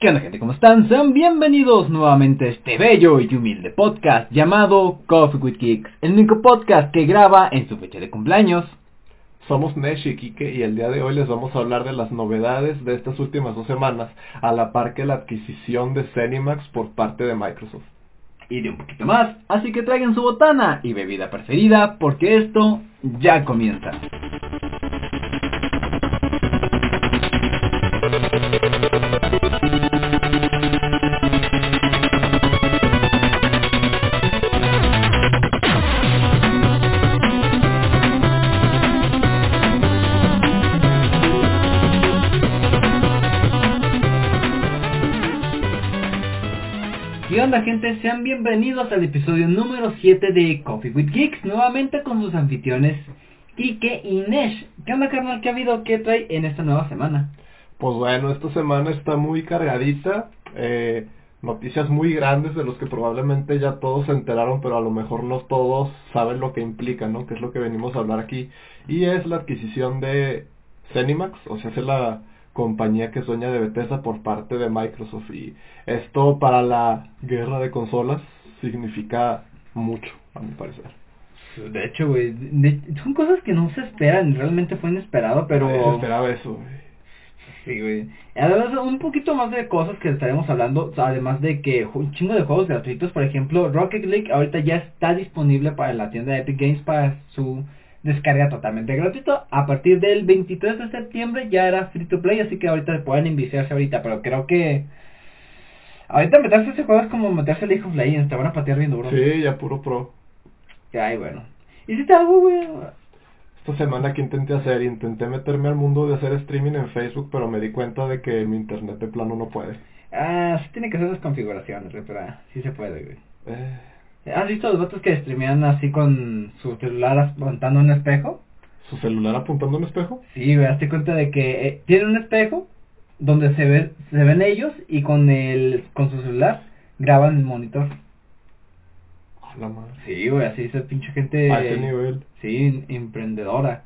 ¿Qué onda gente? ¿Cómo están? Sean bienvenidos nuevamente a este bello y humilde podcast llamado Coffee with Kicks, el único podcast que graba en su fecha de cumpleaños. Somos Nesh y Kike y el día de hoy les vamos a hablar de las novedades de estas últimas dos semanas, a la par que la adquisición de Zenimax por parte de Microsoft. Y de un poquito más, así que traigan su botana y bebida preferida porque esto ya comienza. Onda gente? Sean bienvenidos al episodio número 7 de Coffee with Geeks, nuevamente con sus anfitriones Kike y Nesh. ¿Qué onda carnal? ¿Qué ha habido? ¿Qué trae en esta nueva semana? Pues bueno, esta semana está muy cargadita, eh, noticias muy grandes de los que probablemente ya todos se enteraron, pero a lo mejor no todos saben lo que implica, ¿no? Que es lo que venimos a hablar aquí. Y es la adquisición de Zenimax, o sea, es la compañía que es dueña de Bethesda por parte de Microsoft y esto para la guerra de consolas significa mucho, a mi parecer. De hecho, güey, son cosas que no se esperan, realmente fue inesperado, pero... Se esperaba eso, güey. Sí, güey. Además, un poquito más de cosas que estaremos hablando, además de que un chingo de juegos gratuitos, por ejemplo, Rocket League ahorita ya está disponible para la tienda de Epic Games para su descarga totalmente gratuito. A partir del 23 de septiembre ya era free to play, así que ahorita pueden iniciarse ahorita, pero creo que... Ahorita meterse a ese juego es como meterse al League of Legends, te van a patear bien duro. Sí, ya puro pro. Ay, bueno. ¿Hiciste algo, güey? Esta semana que intenté hacer, intenté meterme al mundo de hacer streaming en Facebook, pero me di cuenta de que mi internet de plano no puede. Ah, sí tiene que hacer las configuraciones, güey, pero sí se puede, güey. Eh, ¿Has visto los vatos que streamean así con su celular apuntando un espejo? ¿Su celular apuntando a un espejo? Sí, güey, hazte cuenta de que eh, tienen un espejo donde se ve, se ven ellos y con el con su celular graban el monitor. A la madre. Sí, güey, así es el pinche gente. A ese nivel. Sí, emprendedora.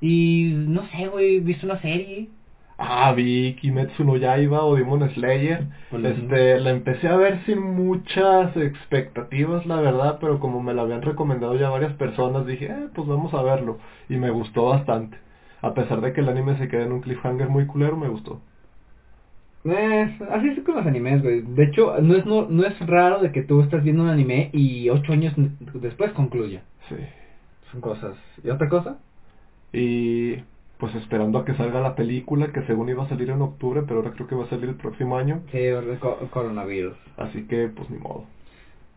Y no sé, güey, ¿viste una serie? Ah, vi Kimetsu no Yaiba o Demon Slayer. Este, la empecé a ver sin muchas expectativas, la verdad, pero como me la habían recomendado ya varias personas, dije, eh, pues vamos a verlo. Y me gustó bastante. A pesar de que el anime se queda en un cliffhanger muy culero, me gustó. Eh, así es con los animes, güey. De hecho, no es, no, no es raro de que tú estés viendo un anime y ocho años después concluya. Sí. Son cosas. ¿Y otra cosa? Y pues esperando a que salga la película, que según iba a salir en octubre, pero ahora creo que va a salir el próximo año. Sí, el co- coronavirus. Así que, pues ni modo.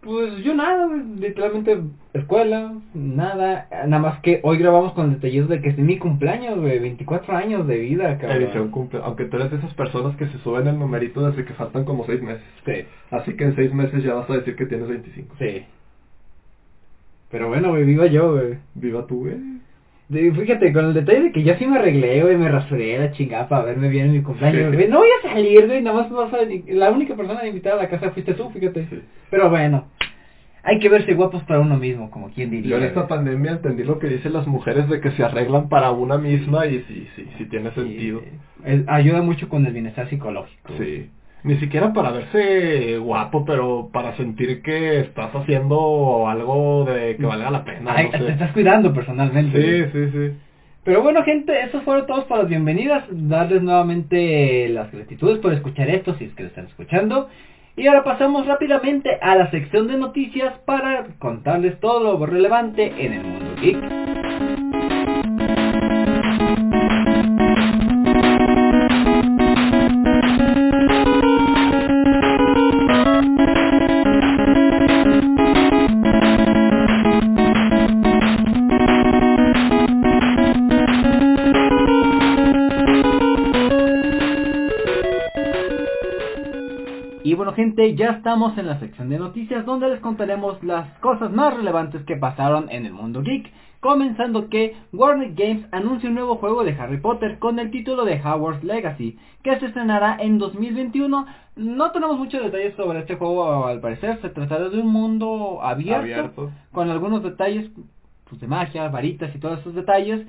Pues yo nada, literalmente escuela, nada, nada más que hoy grabamos con detalles de que es mi cumpleaños, güey, 24 años de vida, cabrón. Edición cumple, aunque tú eres de esas personas que se suben el numerito desde que faltan como seis meses. Sí, Así que en seis meses ya vas a decir que tienes 25. sí. Pero bueno, güey, viva yo, güey. Viva tú, güey. De- Fíjate, con el detalle de que yo sí me arreglé, güey, me rasuré la chingada para verme bien en mi cumpleaños, Sí. güey. No voy a salir, güey, nada más vas a... La única persona invitada a la casa fuiste tú, fíjate. Sí. Pero bueno, hay que verse guapos para uno mismo, como quien diría. Yo en esta pandemia entendí lo que dicen las mujeres de que se arreglan para una misma y sí, sí, sí tiene sentido. es- ayuda mucho con el bienestar psicológico. Sí. Ni siquiera para verse guapo, pero para sentir que estás haciendo algo de que valga la pena. Ay, no te estás cuidando personalmente. Sí, sí, sí. Pero bueno, gente, esos fueron todos para las bienvenidas. Darles nuevamente las gratitudes por escuchar esto, si es que lo están escuchando. Y ahora pasamos rápidamente a la sección de noticias para contarles todo lo relevante en el mundo geek. Bueno gente, ya estamos en la sección de noticias donde les contaremos las cosas más relevantes que pasaron en el mundo geek. Comenzando que Warner Games anuncia un nuevo juego de Harry Potter con el título de Hogwarts Legacy, que se estrenará en 2021. No tenemos muchos detalles sobre este juego al parecer, se tratará de un mundo abierto, Abierto. con algunos detalles pues, de magia, varitas y todos esos detalles.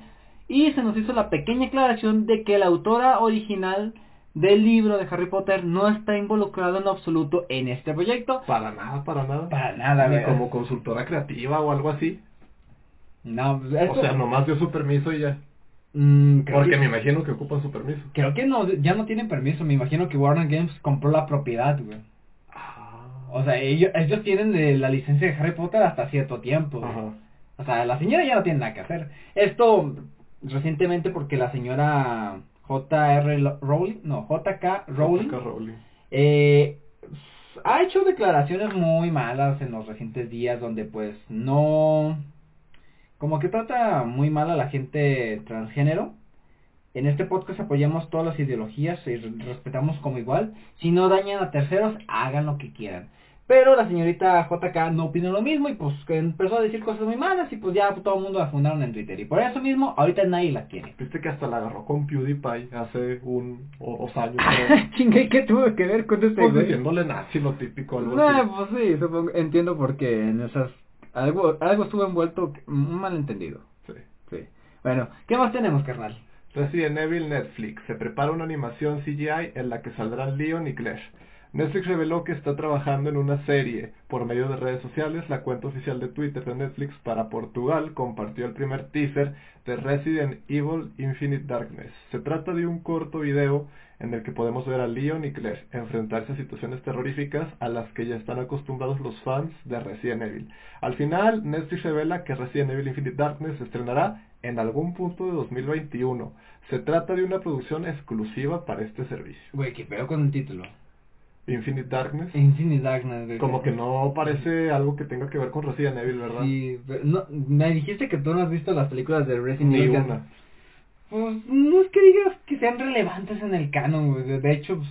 Y se nos hizo la pequeña aclaración de que la autora original del libro de Harry Potter no está involucrado en absoluto en este proyecto. Para nada, para nada. Para nada, Ni como consultora creativa o algo así. No, pues, esto- O sea, nomás dio su permiso y ya. Mm, Porque que- me imagino que ocupan su permiso. Creo que no, ya no tienen permiso. Me imagino que Warner Games compró la propiedad, güey. O sea, ellos, ellos tienen de la licencia de Harry Potter hasta cierto tiempo. Ajá. O sea, la señora ya no tiene nada que hacer. Esto recientemente porque la señora J.R. Rowling, no, J.K. Rowling, J.K. Rowling. eh, ha hecho declaraciones muy malas en los recientes días donde pues no, como que trata muy mal a la gente transgénero. En este podcast apoyamos todas las ideologías y re- respetamos como igual. Si no dañan a terceros, hagan lo que quieran. Pero la señorita JK no opinó lo mismo y pues que empezó a decir cosas muy malas y pues ya todo el mundo la fundaron en Twitter. Y por eso mismo, ahorita nadie la quiere. Viste que hasta la agarró con PewDiePie hace un o dos años. creo. Chingue, ¿qué tuvo que ver con este pues güey? diciéndole nazi lo típico, algo así. pues sí, supongo, entiendo por qué en esas... Algo, algo estuvo envuelto, un malentendido. Sí. Sí. Bueno, ¿qué más tenemos, carnal? Resident Evil Netflix. Se prepara una animación CGI en la que saldrán Leon y Claire. Netflix reveló que está trabajando en una serie por medio de redes sociales. La cuenta oficial de Twitter de Netflix para Portugal compartió el primer teaser de Resident Evil Infinite Darkness. Se trata de un corto video en el que podemos ver a Leon y Claire enfrentarse a situaciones terroríficas a las que ya están acostumbrados los fans de Resident Evil. Al final, Netflix revela que Resident Evil Infinite Darkness se estrenará en algún punto de 2021. Se trata de una producción exclusiva para este servicio. Güey, ¿qué pedo con el título? Infinite Darkness. Infinite Darkness, güey. Como que no parece algo que tenga que ver con Resident Evil, ¿verdad? Sí, pero no, me dijiste que tú no has visto las películas de Resident Ni Evil. que- una. Pues no es que digas que sean relevantes en el canon, güey. De hecho, pues,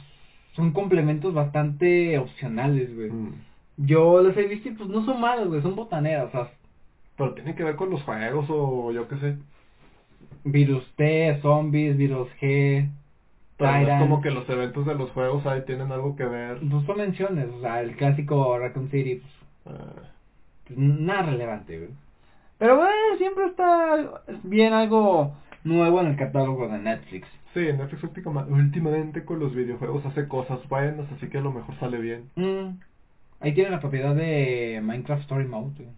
son complementos bastante opcionales, güey. Mm. Yo los he visto y pues no son malos, güey. Son botaneras, o sea, Pero tiene que ver con los juegos o yo qué sé. Virus T, Zombies, Virus G. Pero no es como que los eventos de los juegos ahí tienen algo que ver. Pues son menciones, o sea, el clásico Raccoon City, pues, Eh, pues, nada relevante, güey. Pero bueno, siempre está bien algo nuevo en el catálogo de Netflix. sí, Netflix última- últimamente con los videojuegos hace cosas buenas, así que a lo mejor sale bien. Mm, ahí tiene la propiedad de Minecraft Story Mode, güey.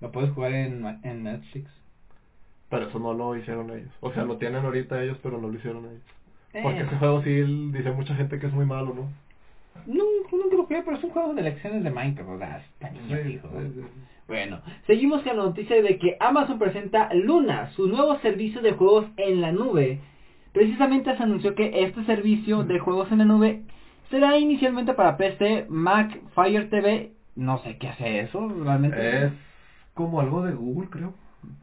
Lo puedes jugar en, en Netflix. Pero eso no lo hicieron ellos. O sea, lo tienen ahorita ellos, pero no lo hicieron ellos. Porque ese juego sí dice mucha gente que es muy malo, ¿no? no, nunca lo jugué, pero es un juego de elecciones de Minecraft, o sea, está niño, Sí, hijo. sí, sí. Bueno, seguimos con la noticia de que Amazon presenta Luna, su nuevo servicio de juegos en la nube. Precisamente se anunció que este servicio de juegos en la nube será inicialmente para PC, Mac, Fire TV, no sé qué hace eso, realmente. Es como algo de Google, creo.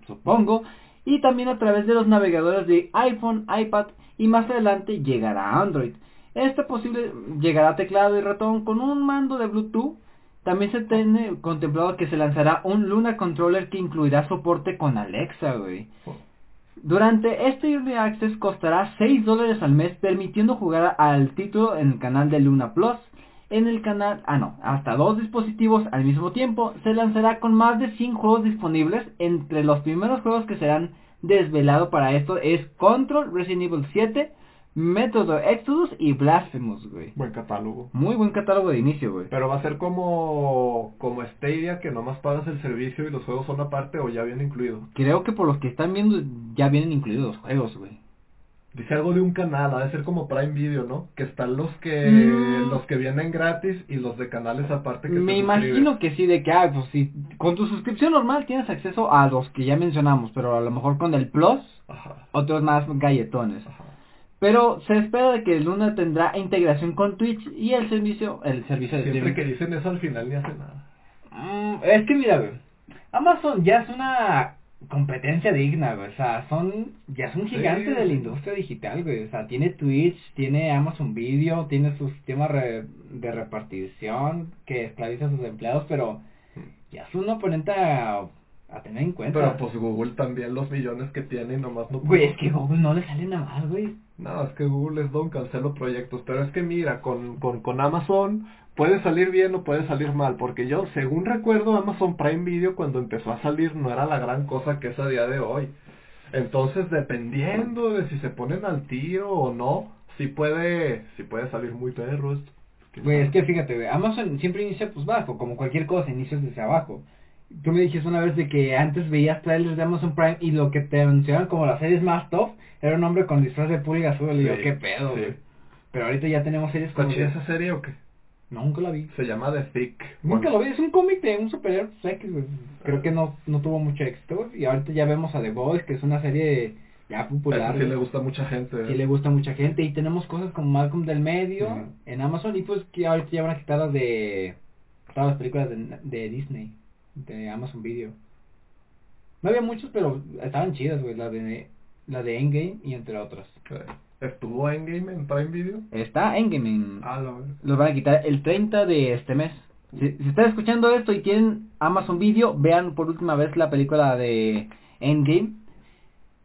supongo, y también a través de los navegadores de iPhone, iPad y más adelante llegará a Android. Este posible llegará a teclado y ratón con un mando de Bluetooth. También se tiene contemplado que se lanzará un Luna Controller que incluirá soporte con Alexa, güey. Durante este Early Access costará 6 dólares al mes, permitiendo jugar al título en el canal de Luna Plus. En el canal, ah no, hasta dos dispositivos al mismo tiempo. Se lanzará con más de 100 juegos disponibles. Entre los primeros juegos que serán desvelados para esto es Control, Resident Evil 7, Método Exodus y Blasphemous, güey. Buen catálogo. Muy buen catálogo de inicio, güey. Pero va a ser como como Stadia, que nomás pagas el servicio y los juegos son aparte o ya viene incluido. Creo que por los que están viendo ya vienen incluidos los juegos, güey. Dice algo de un canal, ha de ser como Prime Video, ¿no? Que están los que Mm. los que vienen gratis y los de canales aparte que se Me imagino que sí, de que, ah, pues si con tu suscripción normal tienes acceso a los que ya mencionamos, pero a lo mejor con el Plus, Ajá, otros más galletones. ajá. Pero se espera de que Luna tendrá integración con Twitch y el servicio, el servicio de Siempre que dicen eso al final ni hace nada. Mm, es que mira, Amazon ya es una competencia digna, güey, o sea, son, ya es un Sí. gigante de la industria digital, güey, o sea, tiene Twitch, tiene Amazon Video, tiene su sistema re- de repartición que esclaviza a sus empleados, pero ya es un oponente a, a tener en cuenta. Pero pues Google también los millones que tiene y nomás no Güey, es que Google no le sale nada más, güey. No, es que Google es don cancelo proyectos, pero es que mira, con, con, con Amazon puede salir bien o puede salir mal, porque yo, según recuerdo, Amazon Prime Video cuando empezó a salir no era la gran cosa que es a día de hoy. Entonces, dependiendo de si se ponen al tiro o no, sí puede, sí puede salir muy perro esto. ¿Quién Güey, es que fíjate, Amazon siempre inicia pues bajo, como cualquier cosa, inicias desde abajo. Tú me dijiste una vez de que antes veías trailers de Amazon Prime y lo que te anunciaban como las series más top era un hombre con disfraz de pulga azul. Y yo, Sí, qué pedo, sí. Pero ahorita ya tenemos series ¿Está como... chida de- esa serie o qué? No, nunca la vi. Se llama The Thick. Nunca Bueno, lo vi, es un cómic de un superhéroe pues, X, güey. Creo que no, no tuvo mucho éxito. Y ahorita ya vemos a The Boys, que es una serie ya popular. Esa sí le gusta a mucha gente. Sí le gusta a mucha gente. Y tenemos cosas como Malcolm del Medio en Amazon. Y pues que ahorita ya van a quitar las de todas las películas de, de Disney, de Amazon Video. No había muchos, pero estaban chidas, güey. La de, la de Endgame y entre otras. Eh, ¿Estuvo Endgame en Prime Video? Está Endgame en... Ah, verdad. Los van a quitar el 30 de este mes. Si, si están escuchando esto y tienen Amazon Video, vean por última vez la película de Endgame.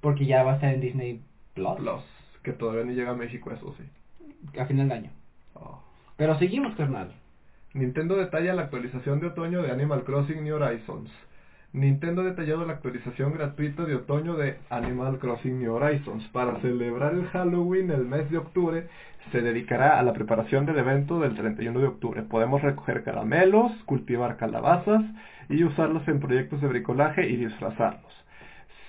Porque ya va a estar en Disney Plus, Plus, que todavía ni llega a México, eso sí. a final de año. Oh. Pero seguimos, carnal. Nintendo detalla la actualización de otoño de Animal Crossing New Horizons. Nintendo ha detallado la actualización gratuita de otoño de Animal Crossing New Horizons. Para celebrar el Halloween el mes de octubre, se dedicará a la preparación del evento del 31 de octubre. Podemos recoger caramelos, cultivar calabazas y usarlos en proyectos de bricolaje y disfrazarlos.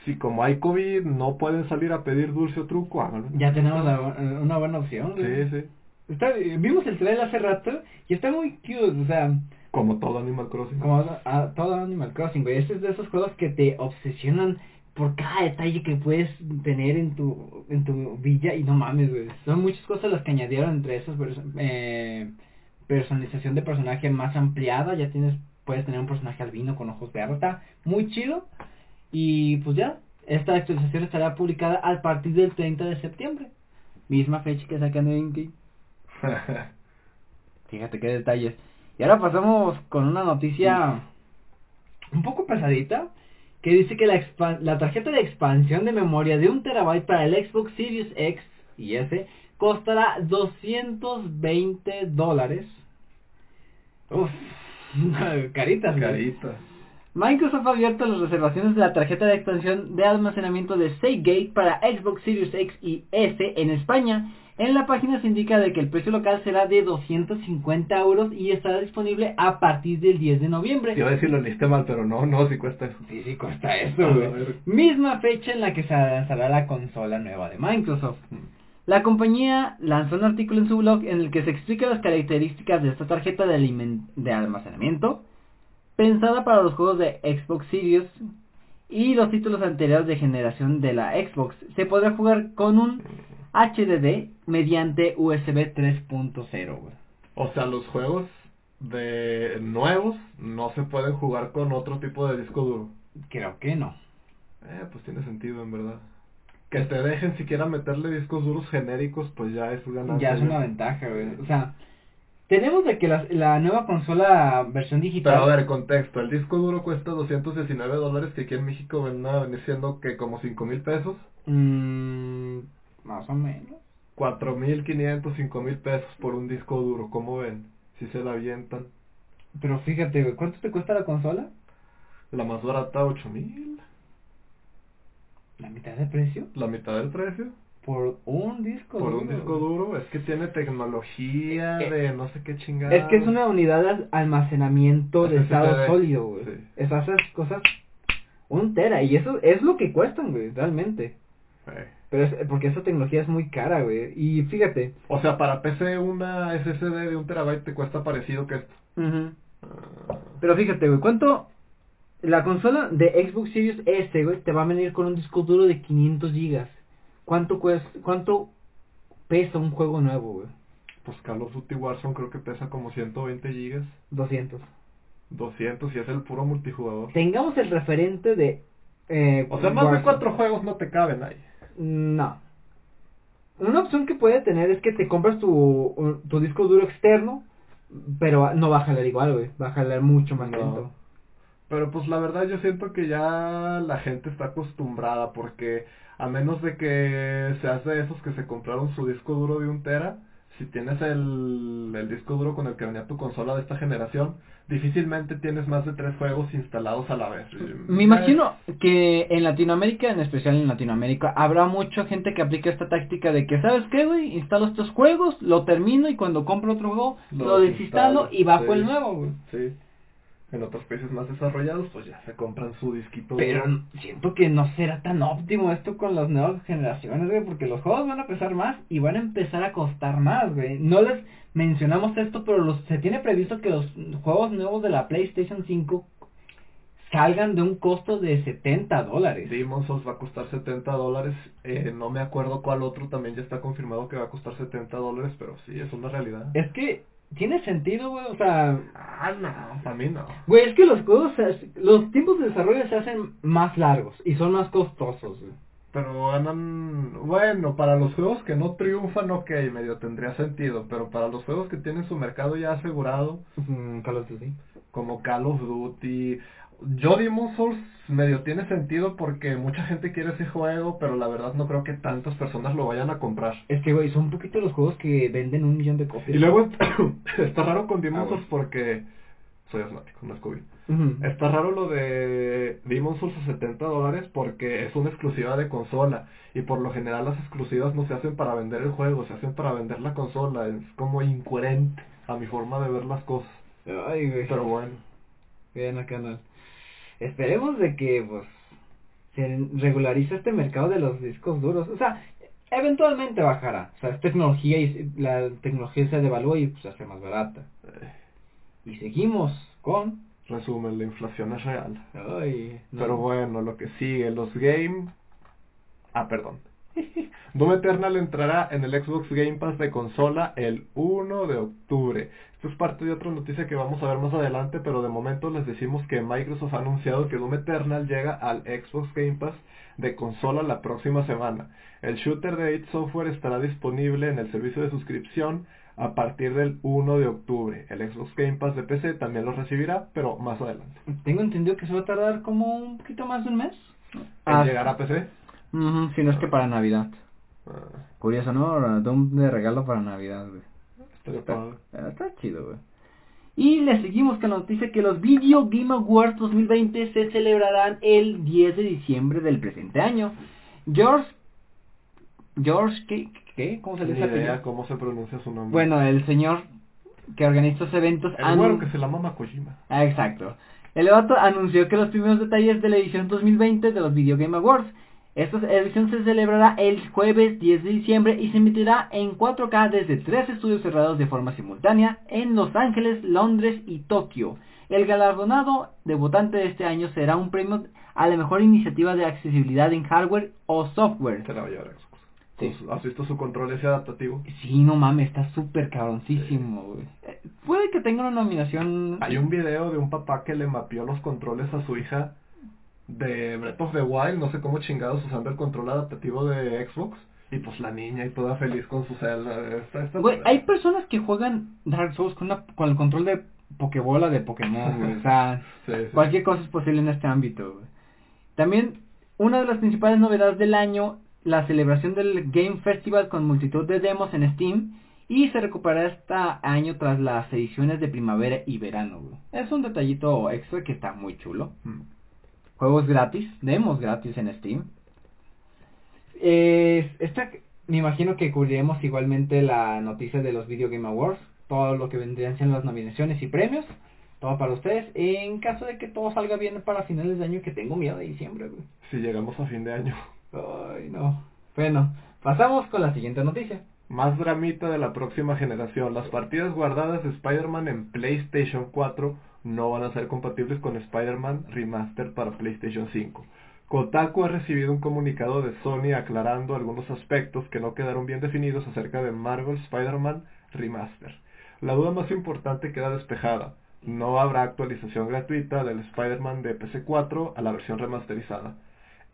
Si como hay COVID no pueden salir a pedir dulce o truco, háganlo. Ya tenemos la- una buena opción. Sí, sí. Está- vimos el trailer hace rato y está muy cute, o sea, Como todo Animal Crossing. como a, a todo Animal Crossing, güey. Este es de esos juegos que te obsesionan por cada detalle que puedes tener en tu en tu villa y no mames, güey. Son muchas cosas las que añadieron entre perso- eh, personalización de personaje más ampliada, ya tienes puedes tener un personaje albino con ojos verdes, está muy chido. Y pues ya, esta actualización estará publicada a partir del 30 de septiembre. Misma fecha que sacan en. Fíjate qué detalles. Y ahora pasamos con una noticia un poco pesadita que dice que la, la tarjeta de expansión de memoria de un terabyte para el Xbox Series X y S costará 220 dólares. Uf, caritas. güey. Carita. Microsoft ha abierto las reservaciones de la tarjeta de expansión de almacenamiento de Seagate para Xbox Series X y S en España. En la página se indica de que el precio local será de 250 euros y estará disponible a partir del 10 de noviembre. Te iba a decir lo leíste mal, pero no, no, si cuesta eso. Sí, sí, cuesta eso, güey. Misma fecha en la que se lanzará la consola nueva de Microsoft. La compañía lanzó un artículo en su blog en el que se explica las características de esta tarjeta de almacenamiento, pensada para los juegos de Xbox Series y los títulos anteriores de generación de la Xbox. Se podrá jugar con un HDD mediante USB 3.0. güey. O sea, los juegos de nuevos no se pueden jugar con otro tipo de disco duro. Creo que no. Eh, pues tiene sentido, en verdad. Que te dejen siquiera meterle discos duros genéricos, pues ya es ganancia. Ya es una ventaja, güey. O sea, tenemos de que la, la nueva consola versión digital... Pero a ver, contexto. El disco duro cuesta 219 dólares, que aquí en México ven a venir siendo que como 5 mil pesos. Mm, más o menos. 4.500, 5 mil pesos por un disco duro. ¿Cómo ven? Si se la avientan. Pero fíjate, güey, ¿cuánto te cuesta la consola? La más barata, 8 mil. ¿La mitad de precio? La mitad del precio. Por un disco Por duro, un disco duro. Es que tiene tecnología Eh, de no sé qué chingada. Es que es una unidad de almacenamiento de estado sólido, güey. sí. Esas cosas... Un tera, y eso es lo que cuestan, güey, realmente. Eh. Pero es porque esa tecnología es muy cara, güey. Y fíjate... O sea, para PC una SSD de un terabyte te cuesta parecido que esto. Pero fíjate, güey, ¿cuánto... La consola de Xbox Series S, güey, te va a venir con un disco duro de 500 gigas. ¿Cuánto cuesta, cuánto pesa un juego nuevo, güey? Pues Call of Duty Warzone creo que pesa como 120 gigas. 200. 200 y es el puro multijugador. Tengamos el referente de... Eh, O sea, más de cuatro juegos no te caben ahí. No. Una opción que puede tener es que te compras tu, tu disco duro externo, pero no va a jalar igual, güey. Va a jalar mucho más No. lento. Pero pues la verdad yo siento que ya la gente está acostumbrada porque a menos de que seas de esos que se compraron su disco duro de un tera, si tienes el, el disco duro con el que venía tu consola de esta generación, difícilmente tienes más de tres juegos instalados a la vez. Me imagino que en Latinoamérica, en especial en Latinoamérica, habrá mucha gente que aplica esta táctica de que, ¿sabes qué, güey? Instalo estos juegos, lo termino y cuando compro otro juego, lo, desinstalo y bajo el nuevo, güey. Sí. En otros países más desarrollados, pues ya se compran su disquito. Pero siento que no será tan óptimo esto con las nuevas generaciones, güey, porque los juegos van a pesar más y van a empezar a costar más, güey. No les mencionamos esto, pero los, se tiene previsto que los juegos nuevos de la PlayStation 5 salgan de un costo de 70 dólares. Demon's Souls va a costar 70 dólares. Eh, no me acuerdo cuál otro también ya está confirmado que va a costar 70 dólares, pero sí, es una realidad. Es que tiene sentido, güey, o sea... Ah, no, para mí no. Güey, es que los juegos, los tiempos de desarrollo se hacen más largos y son más costosos, güey. Pero ganan, bueno, para los juegos que no triunfan, ok, medio tendría sentido, pero para los juegos que tienen su mercado ya asegurado, Call of Duty. como Call of Duty, yo Demon's Souls medio tiene sentido porque mucha gente quiere ese juego, pero la verdad no creo que tantas personas lo vayan a comprar. Es que, güey, son un poquito los juegos que venden un millón de copias. Y luego está raro con Demon's Souls porque soy asmático, no es COVID. Está raro lo de Demon's Souls a 70 dólares porque es una exclusiva de consola y por lo general las exclusivas no se hacen para vender el juego, se hacen para vender la consola. Es como incoherente a mi forma de ver las cosas. Ay, güey. Pero bueno. Bien acá no. Esperemos de que, pues, se regularice este mercado de los discos duros. O sea, eventualmente bajará. O sea, es tecnología y la tecnología se devalúa y pues, se hace más barata. Y seguimos con... Resumen, la inflación es real. Ay, no. Pero bueno, lo que sigue, los game... Ah, perdón. Doom Eternal entrará en el Xbox Game Pass de consola el 1 de octubre. Esto es parte de otra noticia que vamos a ver más adelante, pero de momento les decimos que Microsoft ha anunciado que Doom Eternal llega al Xbox Game Pass de consola la próxima semana. El shooter de 8 Software estará disponible en el servicio de suscripción a partir del 1 de octubre. El Xbox Game Pass de PC también lo recibirá, pero más adelante. Tengo entendido que se va a tardar como un poquito más de un mes. ¿En Ah, llegar a PC? si no es que para Navidad. Ah, Curioso, ¿no? Doom de regalo para Navidad, güey. estaría Está, chido, güey. Y le seguimos con la noticia que los Video Game Awards 2020 se celebrarán el 10 de diciembre del presente año. George... George... ¿Qué? ¿Qué? ¿Cómo se le Ni dice? idea cómo se pronuncia su nombre. Bueno, el señor que organiza estos eventos... el anun- güero que se la mama Kojima. Ah, exacto. El vato anunció que los primeros detalles de la edición 2020 de los Video Game Awards. Esta edición se celebrará el jueves 10 de diciembre y se emitirá en 4K desde tres estudios cerrados de forma simultánea en Los Ángeles, Londres y Tokio. El galardonado debutante de este año será un premio a la mejor iniciativa de accesibilidad en hardware o software. Se la va a llevar Xbox. Sí. ¿Has visto su control ese adaptativo? Sí, no mames, está súper cabroncísimo, güey. Eh, Puede que tenga una nominación... Hay un video de un papá que le mapeó los controles a su hija de Breath of the Wild, no sé cómo chingados usando el control adaptativo de Xbox. Y pues la niña y toda feliz con su Zelda. Está, está- Güey, hay personas que juegan Dark Souls con, una- con el control de Pokébola de Pokémon, güey. O sea, Sí, sí. cualquier cosa es posible en este ámbito, güey. También, una de las principales novedades del año, la celebración del Game Festival con multitud de demos en Steam. Y se recuperará este año tras las ediciones de primavera y verano, güey. Es un detallito extra que está muy chulo. Mm. Juegos gratis, demos gratis en Steam. Eh, esta, me imagino que cubriremos igualmente la noticia de los Video Game Awards, todo lo que vendrían siendo las nominaciones y premios, todo para ustedes, en caso de que todo salga bien para finales de año, que tengo miedo de diciembre, güey. Si llegamos a fin de año. Ay, no. Bueno, pasamos con la siguiente noticia. Más dramita de la próxima generación. Las partidas guardadas de Spider-Man en PlayStation 4 no van a ser compatibles con Spider-Man Remaster para PlayStation 5. Kotaku ha recibido un comunicado de Sony aclarando algunos aspectos que no quedaron bien definidos acerca de Marvel Spider-Man Remaster. La duda más importante queda despejada. No habrá actualización gratuita del Spider-Man de PC4 a la versión remasterizada.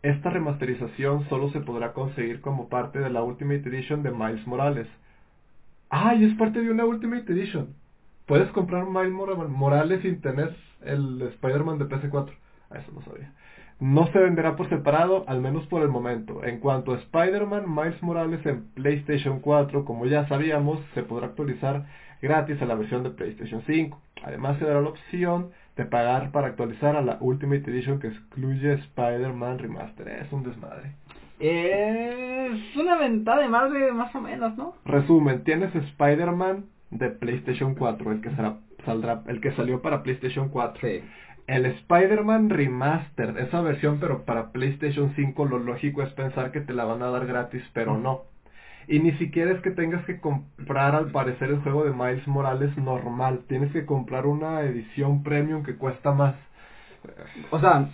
Esta remasterización solo se podrá conseguir como parte de la Ultimate Edition de Miles Morales. ¡Ay, es parte de una Ultimate Edition! Puedes comprar Miles Mora- Morales sin tener el Spider-Man de PC4. Ah, eso no sabía. no se venderá por separado, al menos por el momento. En cuanto a Spider-Man Miles Morales en PlayStation 4, como ya sabíamos, se podrá actualizar gratis a la versión de PlayStation 5. Además se dará la opción de pagar para actualizar a la Ultimate Edition que excluye Spider-Man Remaster. Es un desmadre. Es una venta de madre más o menos, ¿no? Resumen, tienes Spider-Man de PlayStation 4, el que será, saldrá, el que salió para PlayStation 4. Sí. El Spider-Man Remaster, esa versión pero para PlayStation 5 lo lógico es pensar que te la van a dar gratis, pero no. Y ni siquiera es que tengas que comprar al parecer el juego de Miles Morales normal, tienes que comprar una edición premium que cuesta más. O sea,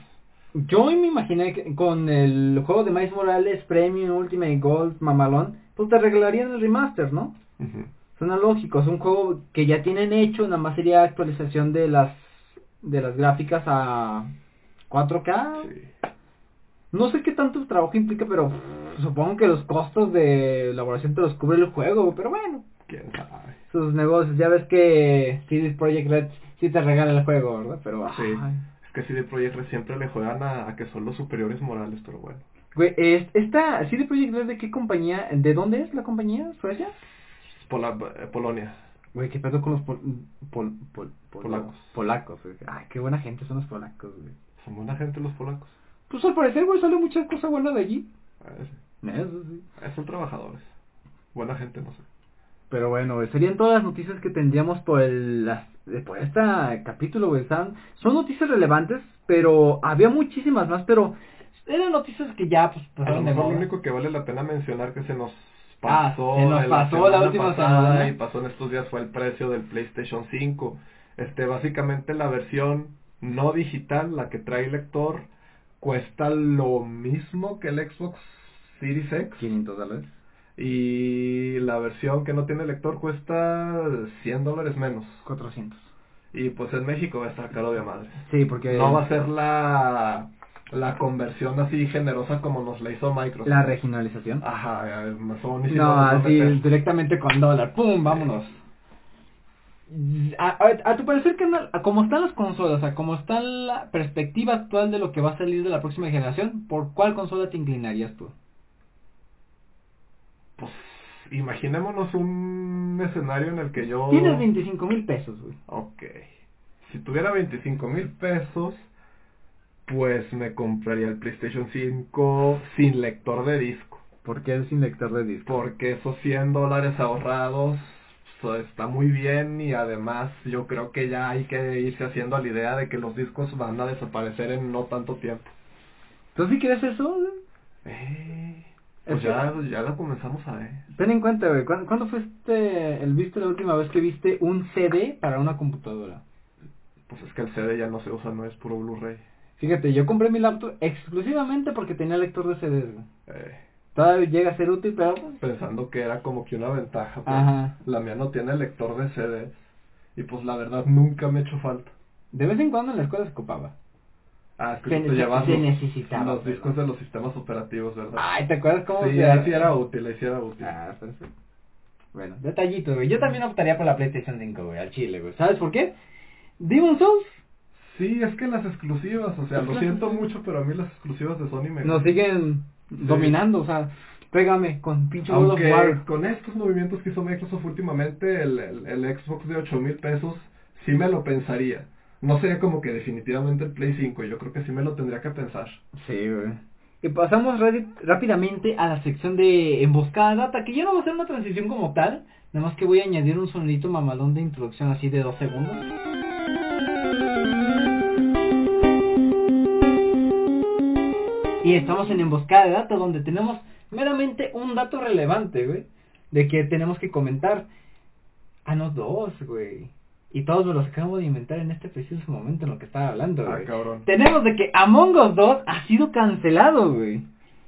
yo me imaginé que con el juego de Miles Morales Premium, Ultimate Gold, Mamalón, pues te regalarían el remaster, ¿no? Lógico, es un juego que ya tienen hecho, nada más sería actualización de las de las gráficas a 4K. Sí. No sé qué tanto trabajo implica, pero supongo que los costos de elaboración te los cubre el juego, pero bueno, quién sabe. sus negocios, ya ves que CD Projekt Red sí te regala el juego, ¿verdad? Pero Sí. ay. Es que CD Projekt Red siempre le juegan a, a que son los superiores morales, pero bueno. Güey, es- esta CD Projekt Red de qué compañía? ¿De dónde es la compañía? ¿Suecia? Pola- eh, Polonia. Güey, qué pedo con los pol, pol, pol- pol- Polacos. Polacos, güey. Ay, qué buena gente son los polacos, güey. Son buena gente los polacos. Pues al parecer, güey, sale muchas cosas buenas de allí. Eh, sí. Eso sí. Eh, Son trabajadores. Buena gente, no sé. Pero bueno, güey, serían todas las noticias que tendríamos por el las- eh, por este capítulo, güey. Están- Son noticias relevantes, pero había muchísimas más, pero eran noticias que ya, pues, A lo mejor lo único que vale la pena mencionar que se nos Ah, pasó, se nos en pasó la última pasada semana. y pasó en estos días fue el precio del PlayStation 5. Este, básicamente la versión no digital, la que trae lector, cuesta lo mismo que el Xbox Series X 500 dólares. y la versión que no tiene lector cuesta 100 dólares menos. 400. Y pues en México va a estar caro de madre. Sí, porque No va a ser la, la conversión así generosa como nos la hizo Microsoft. la regionalización. Ajá, Sony No, así directamente con dólar. ¡Pum! Vámonos. A, a- a tu parecer, a cómo están las consolas, a cómo está la perspectiva actual de lo que va a salir de la próxima generación, ¿por cuál consola te inclinarías tú? Pues imaginémonos un escenario en el que yo... Tienes 25 mil pesos, güey. Ok. Si tuviera 25 mil pesos, pues me compraría el PlayStation 5 sin lector de disco. ¿Por qué sin lector de disco? Porque esos 100 dólares ahorrados pues, está muy bien y además yo creo que ya hay que irse haciendo a la idea de que los discos van a desaparecer en no tanto tiempo. ¿Tú sí crees eso? Eh, pues Es ya, ya lo comenzamos a ver. Ten en cuenta, güey, ¿cuándo, cuándo fue este, el viste la última vez que viste un CD para una computadora? Pues es que el CD ya no se usa, no es puro Blu-ray. Fíjate, yo compré mi laptop exclusivamente porque tenía lector de CDs, güey. Eh, Todavía llega a ser útil, pero... pues, pensando que era como que una ventaja. Ajá. La mía no tiene lector de CD. Y pues la verdad nunca me ha hecho falta. De vez en cuando en la escuela se ocupaba. Ah, es que Se- tú te llevas se los, necesitaba, los discos de los sistemas operativos, ¿verdad? Ay, ¿te acuerdas cómo sí, se ahí sí era útil, ahí sí era útil. Ah, perfecto. Bueno, detallito, güey. Yo también optaría por la PlayStation 5, güey, al chile, güey. ¿Sabes por qué? Demon Souls Sí, es que las exclusivas, o sea, lo siento mucho, pero a mí las exclusivas de Sony me nos siguen dominando, o sea, pégame con pinche Aunque War. con estos movimientos que hizo Microsoft últimamente, el, el, el Xbox de 8 mil pesos, sí me lo pensaría. No sería como que definitivamente el Play 5, yo creo que sí me lo tendría que pensar. Sí, güey. Y pasamos rápidamente a la sección de emboscada data, que ya no va a ser una transición como tal, nada más que voy a añadir un sonidito mamalón de introducción así de dos segundos. Y estamos en emboscada de data, donde tenemos meramente un dato relevante, güey, de que tenemos que comentar. Ah, no, dos, güey. Y todos me los acabo de inventar en este preciso momento en lo que estaba hablando, Ah, güey. cabrón. Tenemos de que Among Us 2 ha sido cancelado, güey.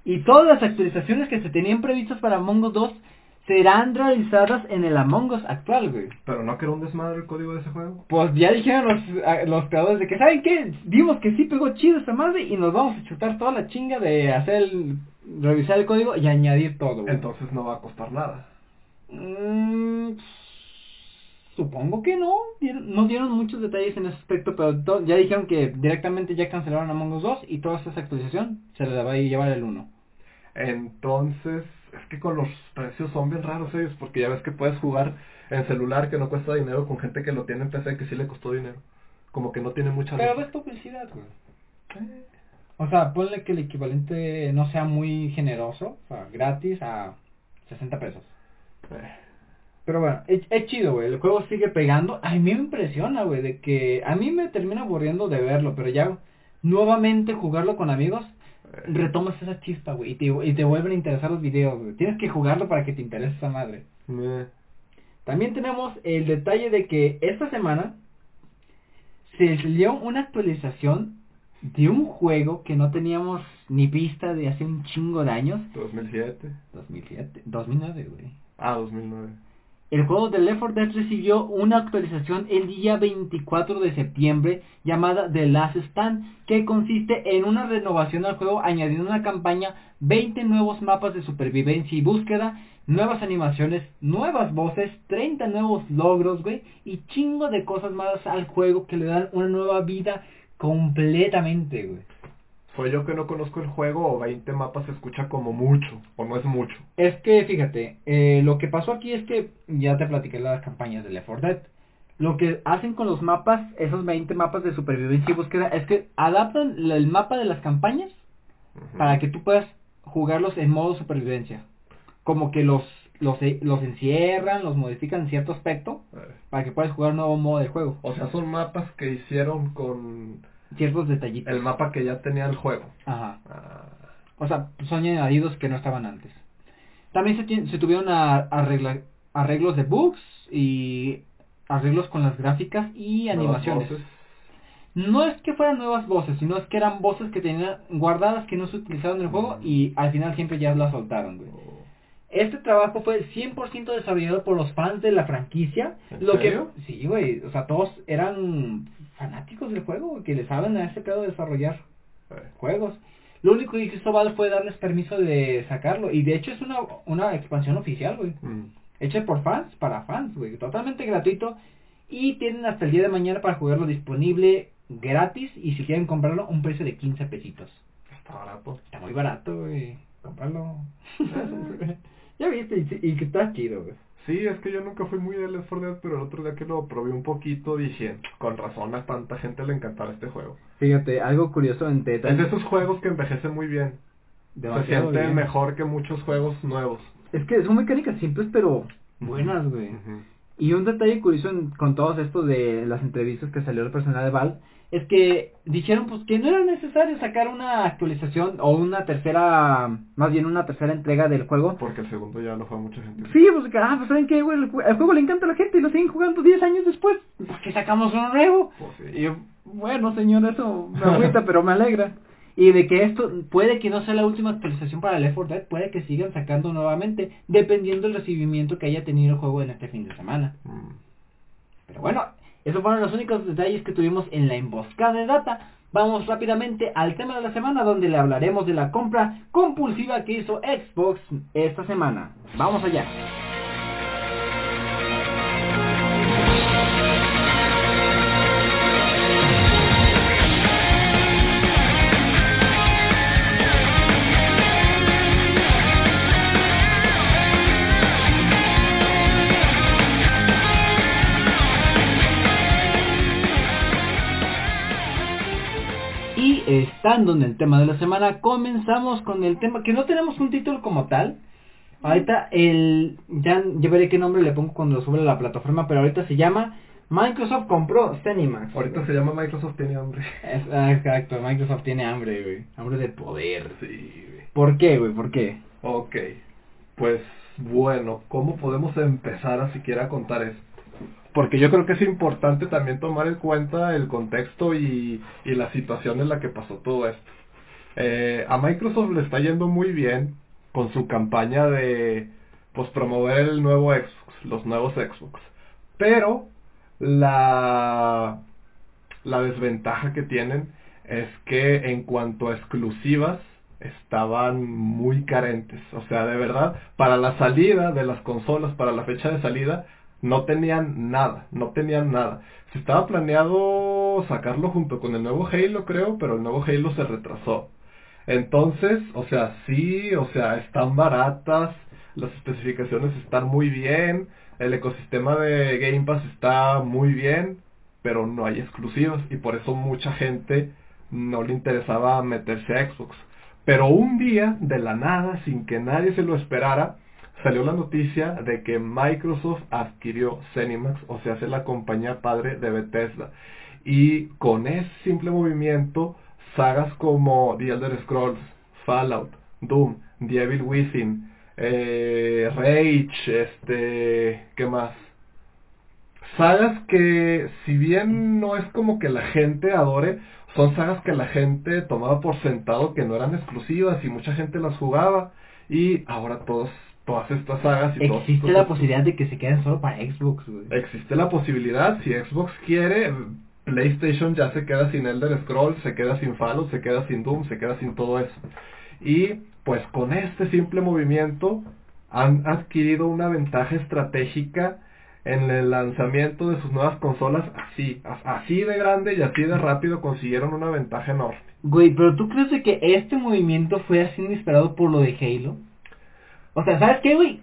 Y todas las actualizaciones que se tenían previstas para Among Us 2 serán realizadas en el Among Us actual, güey. Pero no que era un desmadre el código de ese juego. Pues ya dijeron los, a- los creadores de que, ¿saben qué? Vimos que sí pegó chido esta madre y nos vamos a chutar toda la chinga de hacer el, revisar el código y añadir todo, güey. Entonces no va a costar nada. Mm, supongo que no. No dieron muchos detalles en ese aspecto, pero to- ya dijeron que directamente ya cancelaron Among Us 2 y toda esa actualización se la va a llevar el 1. Entonces, es que con los precios son bien raros ellos, porque ya ves que puedes jugar en celular que no cuesta dinero con gente que lo tiene en PC que sí le costó dinero. Como que no tiene mucha Pero es publicidad, güey. Eh, O sea, ponle que el equivalente no sea muy generoso, o sea, gratis a 60 pesos. eh. Pero bueno, es, es chido, güey. El juego sigue pegando. A mí me impresiona, güey, de que a mí me termina aburriendo de verlo, pero ya nuevamente jugarlo con amigos, retomas esa chispa, güey, y te, y te vuelven a interesar los videos, güey. Tienes que jugarlo para que te interese esa madre. También tenemos el detalle de que esta semana se salió una actualización de un juego que no teníamos ni vista de hace un chingo de años. 2007. 2007, 2009, güey. Ah, 2009. El juego de Left 4 Dead recibió una actualización el día 24 de septiembre llamada The Last Stand, que consiste en una renovación al juego añadiendo una campaña, 20 nuevos mapas de supervivencia y búsqueda, nuevas animaciones, nuevas voces, 30 nuevos logros, güey, y chingo de cosas más al juego que le dan una nueva vida completamente, güey. Soy yo que no conozco el juego o 20 mapas se escucha como mucho, o no es mucho. Es que, fíjate, eh, lo que pasó aquí es que ya te platiqué las campañas de Left 4 Dead. Lo que hacen con los mapas, esos 20 mapas de supervivencia y búsqueda, es que adaptan el mapa de las campañas para que tú puedas jugarlos en modo supervivencia. Como que los, los, e- los encierran, los modifican en cierto aspecto, Eh, para que puedas jugar un nuevo modo de juego. O sea, son mapas que hicieron con Ciertos detallitos. el mapa que ya tenía el juego. Ajá. Ah, O sea, son añadidos que no estaban antes. También se, se tuvieron a- arregla- arreglos de bugs y arreglos con las gráficas y animaciones. No es que fueran nuevas voces, sino es que eran voces que tenían guardadas que no se utilizaron en el juego y al final siempre ya las soltaron, güey. O- Este trabajo fue 100% desarrollado por los fans de la franquicia. ¿En lo serio? que Sí, güey. O sea, todos eran fanáticos del juego, que le saben a ese pedo de desarrollar juegos. Lo único que hizo Valve fue darles permiso de sacarlo. Y de hecho es una, una expansión oficial, güey. mm. Hecha por fans, para fans, güey. Totalmente gratuito. Y tienen hasta el día de mañana para jugarlo disponible gratis. Y si quieren comprarlo, un precio de 15 pesitos. Está barato. Está muy barato, güey. Comprarlo. ya viste, y, y que está chido, güey. Sí, es que yo nunca fui muy de Left 4 Dead, pero el otro día que lo probé un poquito dije, con razón a tanta gente le encantará este juego. Fíjate, algo curioso en Es de esos juegos que envejecen muy bien. Se Demasiado siente bien. mejor que muchos juegos nuevos. Es que son mecánicas simples, pero buenas, güey. Y un detalle curioso en- con todos estos de las entrevistas que salió el personal de Valve es que dijeron pues que no era necesario sacar una actualización o una tercera, más bien una tercera entrega del juego. Porque el segundo ya lo fue mucha gente. Sí, pues que, ah, pues saben que el, ju- el juego le encanta a la gente y lo siguen jugando 10 años después. ¿Por qué sacamos uno nuevo? Pues sí. Y yo, bueno, señor, eso me agüita, pero me alegra. Y de que esto puede que no sea la última actualización para Left 4 Dead, puede que sigan sacando nuevamente, dependiendo del recibimiento que haya tenido el juego en este fin de semana. Mm. Pero bueno, esos fueron los únicos detalles que tuvimos en la emboscada de data. Vamos rápidamente al tema de la semana donde le hablaremos de la compra compulsiva que hizo Xbox esta semana. Vamos allá. Estando en el tema de la semana, comenzamos con el tema que no tenemos un título como tal. Ahorita el ya, ya veré qué nombre le pongo cuando lo sube a la plataforma, pero ahorita se llama Microsoft compró Zenimax. Ahorita se llama Microsoft tiene hambre. Es, ah, exacto, Microsoft tiene hambre, güey. Hambre de poder. Sí, güey. ¿Por qué, güey? ¿Por qué? Ok. Pues bueno, ¿cómo podemos empezar a siquiera contar esto? Porque yo creo que es importante también tomar en cuenta el contexto y, y la situación en la que pasó todo esto. Eh, a Microsoft le está yendo muy bien con su campaña de pues promover el nuevo Xbox, los nuevos Xbox. Pero la la desventaja que tienen es que en cuanto a exclusivas estaban muy carentes. O sea, de verdad, para la salida de las consolas, para la fecha de salida, No tenían nada, no tenían nada. Se estaba planeado sacarlo junto con el nuevo Halo, creo, pero el nuevo Halo se retrasó. Entonces, o sea, sí, o sea, están baratas, las especificaciones están muy bien, el ecosistema de Game Pass está muy bien, pero no hay exclusivos y por eso mucha gente no le interesaba meterse a Xbox. Pero un día, de la nada, sin que nadie se lo esperara, salió la noticia de que Microsoft adquirió Zenimax, o sea, es la compañía padre de Bethesda. Y con ese simple movimiento, sagas como The Elder Scrolls, Fallout, Doom, The Evil Within, eh, Rage, este, ¿qué más? Sagas que, si bien no es como que la gente adore, son sagas que la gente tomaba por sentado que no eran exclusivas y mucha gente las jugaba y ahora todos todas estas sagas y existe la posibilidad de que se queden solo para Xbox güey. existe la posibilidad si Xbox quiere PlayStation ya se queda sin Elder Scrolls se queda sin Fallout se queda sin Doom se queda sin todo eso y pues con este simple movimiento han adquirido una ventaja estratégica en el lanzamiento de sus nuevas consolas así, así de grande y así de rápido consiguieron una ventaja enorme. Güey, pero ¿tú crees de que este movimiento fue así inesperado por lo de Halo? O sea, ¿sabes qué, güey?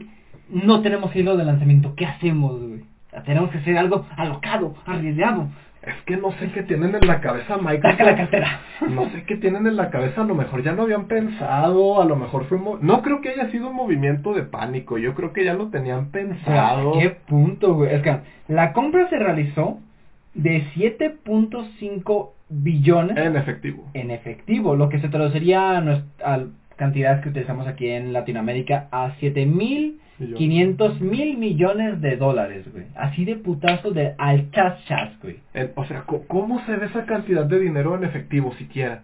No tenemos Halo de lanzamiento, ¿qué hacemos, güey? Tenemos que hacer algo alocado, arriesgado. Es que no sé qué tienen en la cabeza Microsoft. la cartera. No sé qué tienen en la cabeza. A lo mejor ya no habían pensado. A lo mejor fue un No creo que haya sido un movimiento de pánico. Yo creo que ya lo tenían pensado. ¿Qué punto, güey? Es que la compra se realizó de 7.5 billones. En efectivo. En efectivo. Lo que se traduciría a, nuestra, cantidad que utilizamos aquí en Latinoamérica a 7 mil 500 mil millones de dólares, güey. Así de putazo de al chas chas, güey. o sea, ¿cómo se ve esa cantidad de dinero en efectivo siquiera?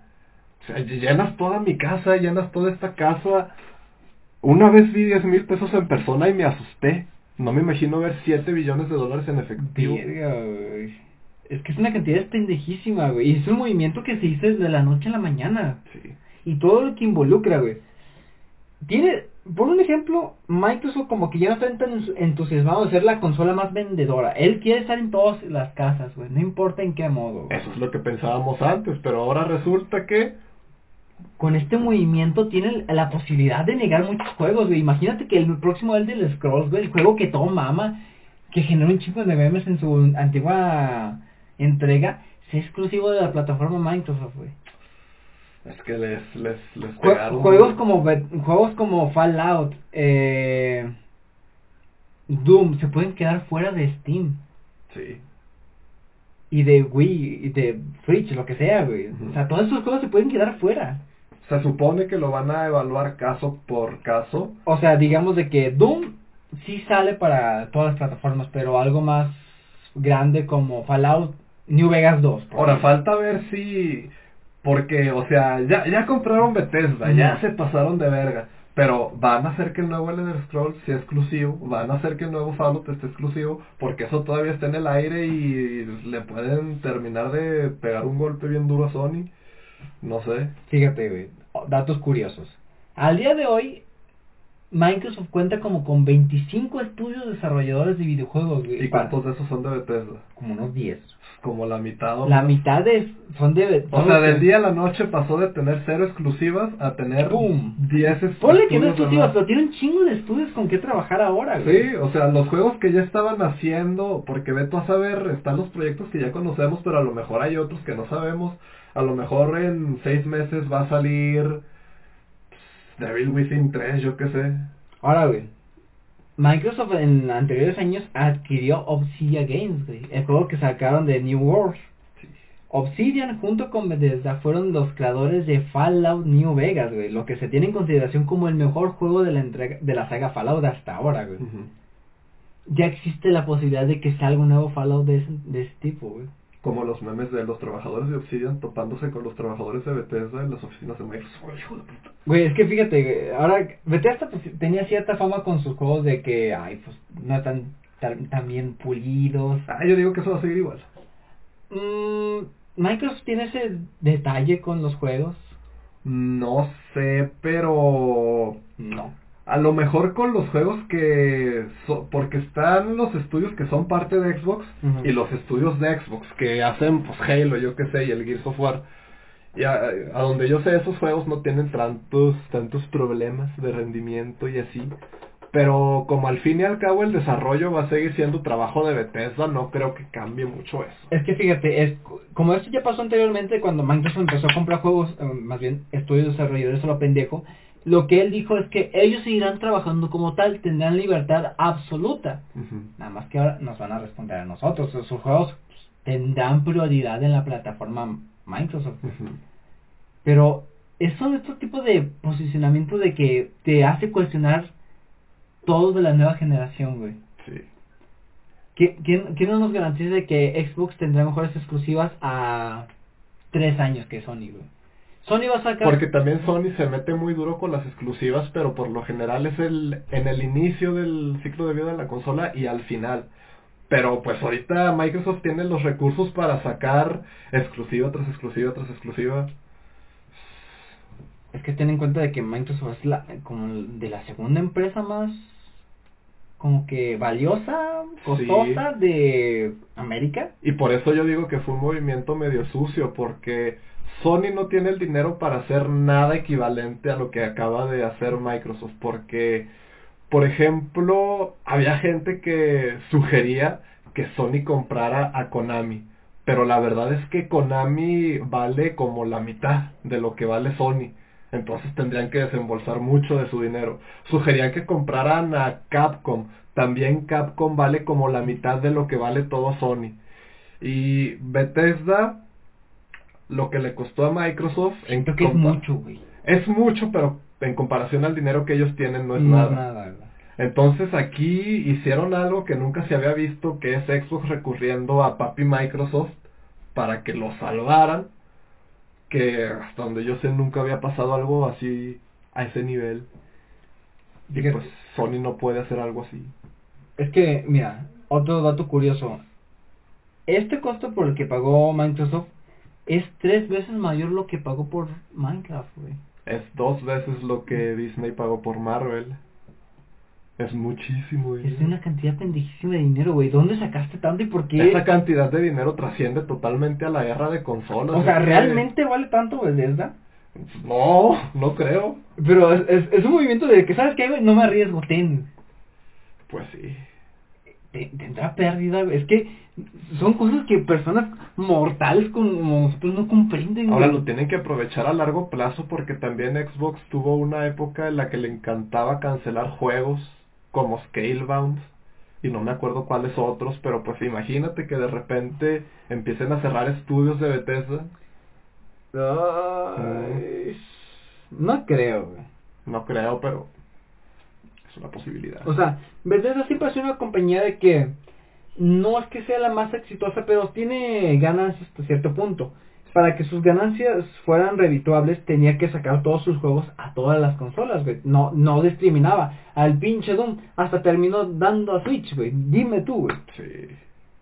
O sea, llenas toda mi casa, llenas toda esta casa. Una vez vi 10 mil pesos en persona y me asusté. No me imagino ver 7 billones de dólares en efectivo. Es que es una cantidad pendejísima, güey. Y es un movimiento que se hizo desde la noche a la mañana. Sí. Y todo lo que involucra, güey. Tiene, por un ejemplo, Microsoft como que ya no está tan entusiasmado de ser la consola más vendedora. Él quiere estar en todas las casas, güey, no importa en qué modo. Eso es lo que pensábamos antes, pero ahora resulta que con este movimiento tiene la posibilidad de negar muchos juegos, güey. Imagínate que el próximo Elder Scrolls, güey, el juego que todo mama, que generó un chico de memes en su antigua entrega, sea exclusivo de la plataforma Microsoft, güey. Es que les, les, les pegaron. Juegos como, juegos como Fallout, eh, Doom, se pueden quedar fuera de Steam. Sí. Y de Wii, y de Switch, lo que sea, güey. O sea, todos esos juegos se pueden quedar fuera. Se supone que lo van a evaluar caso por caso. O sea, digamos de que Doom sí sale para todas las plataformas, pero algo más grande como Fallout New Vegas 2. Ahora, falta ver si porque, o sea, ya, ya compraron Bethesda, ya se pasaron de verga. Pero van a hacer que el nuevo Elder Scrolls sea exclusivo, van a hacer que el nuevo Fallout esté exclusivo, porque eso todavía está en el aire y le pueden terminar de pegar un golpe bien duro a Sony. No sé. Fíjate, güey, datos curiosos. Al día de hoy, Microsoft cuenta como con 25 estudios desarrolladores de videojuegos, güey. ¿Y cuántos de esos son de Bethesda? Como unos 10. Como la mitad o La mitad de, son de O sea, del día a la noche pasó de tener cero exclusivas a tener ¡Pum! 10 exclusivas. Ponle que no exclusivas, pero tiene un chingo de estudios con qué trabajar ahora, güey. Sí, o sea, los juegos que ya estaban haciendo, porque ve tú a saber, están los proyectos que ya conocemos, pero a lo mejor hay otros que no sabemos. A lo mejor en seis meses va a salir Devil Within 3, yo qué sé. Ahora, güey. Microsoft en anteriores años adquirió Obsidian Games, güey. El juego que sacaron de New World. Obsidian junto con Bethesda fueron los creadores de Fallout New Vegas, güey. Lo que se tiene en consideración como el mejor juego de la entrega de la saga Fallout hasta ahora, güey. Ya existe la posibilidad de que salga un nuevo Fallout de de ese tipo, güey como los memes de los trabajadores de Obsidian topándose con los trabajadores de Bethesda en las oficinas de Microsoft. Güey, es que fíjate, ahora Bethesda pues, tenía cierta fama con sus juegos de que, ay, pues no están tan, bien pulidos. Ah, yo digo que eso va a seguir igual. Mm, Microsoft tiene ese detalle con los juegos. No sé, pero... No. A lo mejor con los juegos que... so- porque están los estudios que son parte de Xbox y los estudios de Xbox que hacen pues Halo, yo qué sé, y el Gears of War. Y a, a donde yo sé, esos juegos no tienen tantos, tantos problemas de rendimiento y así. Pero como al fin y al cabo el desarrollo va a seguir siendo trabajo de Bethesda, no creo que cambie mucho eso. Es que fíjate, es como esto ya pasó anteriormente cuando Microsoft empezó a comprar juegos, eh, más bien estudios desarrolladores a lo pendejo, lo que él dijo es que ellos seguirán trabajando como tal, tendrán libertad absoluta. Nada más que ahora nos van a responder a nosotros. Sus juegos tendrán prioridad en la plataforma Microsoft. Pero es son estos tipos de posicionamiento de que te hace cuestionar todo de la nueva generación, güey. Sí. ¿Qui- ¿Quién, quién no nos garantiza de que Xbox tendrá mejores exclusivas a tres años que Sony, güey? Sony va a sacar... Porque también Sony se mete muy duro con las exclusivas, pero por lo general es el en el inicio del ciclo de vida de la consola y al final. Pero pues ahorita Microsoft tiene los recursos para sacar exclusiva tras exclusiva tras exclusiva. Es que ten en cuenta de que Microsoft es la, como de la segunda empresa más como que valiosa, costosa de América. Y por eso yo digo que fue un movimiento medio sucio, porque Sony no tiene el dinero para hacer nada equivalente a lo que acaba de hacer Microsoft, porque, por ejemplo, había gente que sugería que Sony comprara a Konami, pero la verdad es que Konami vale como la mitad de lo que vale Sony. Entonces tendrían que desembolsar mucho de su dinero. Sugerían que compraran a Capcom. También Capcom vale como la mitad de lo que vale todo Sony. Y Bethesda, lo que le costó a Microsoft... en que es mucho, güey. Es mucho, pero en comparación al dinero que ellos tienen no es No nada. güey. Entonces aquí hicieron algo que nunca se había visto, que es Xbox recurriendo a papi Microsoft para que lo salvaran, que hasta donde yo sé nunca había pasado algo así a ese nivel. Y pues Sony no puede hacer algo así. Es que, mira, otro dato curioso. Este costo por el que pagó Microsoft es tres veces mayor lo que pagó por Minecraft, güey. Es dos veces lo que Disney pagó por Marvel. Es muchísimo Es una cantidad pendejísima de dinero, güey. ¿Dónde sacaste tanto y por qué? Esa cantidad de dinero trasciende totalmente a la guerra de consolas. O sea, que- ¿realmente vale tanto Bethesda? No, no creo. Pero es, es, es un movimiento de que, ¿sabes qué, güey? No me arriesgo, ten. Pues sí. Te- Tendrá pérdida. Es que son cosas que personas mortales como nosotros no comprenden, Ahora lo tienen que aprovechar a largo plazo porque también Xbox tuvo una época en la que le encantaba cancelar juegos como Scalebound y no me acuerdo cuáles otros, pero pues imagínate que de repente empiecen a cerrar estudios de Bethesda. Ay, no creo. No creo, pero es una posibilidad. O sea, Bethesda siempre ha sido una compañía de que no es que sea la más exitosa, pero tiene ganancias hasta cierto punto. Para que sus ganancias fueran redituables, tenía que sacar todos sus juegos a todas las consolas, güey. No, no discriminaba. Al pinche Doom hasta terminó dando a Switch, güey. Dime tú, güey. sí.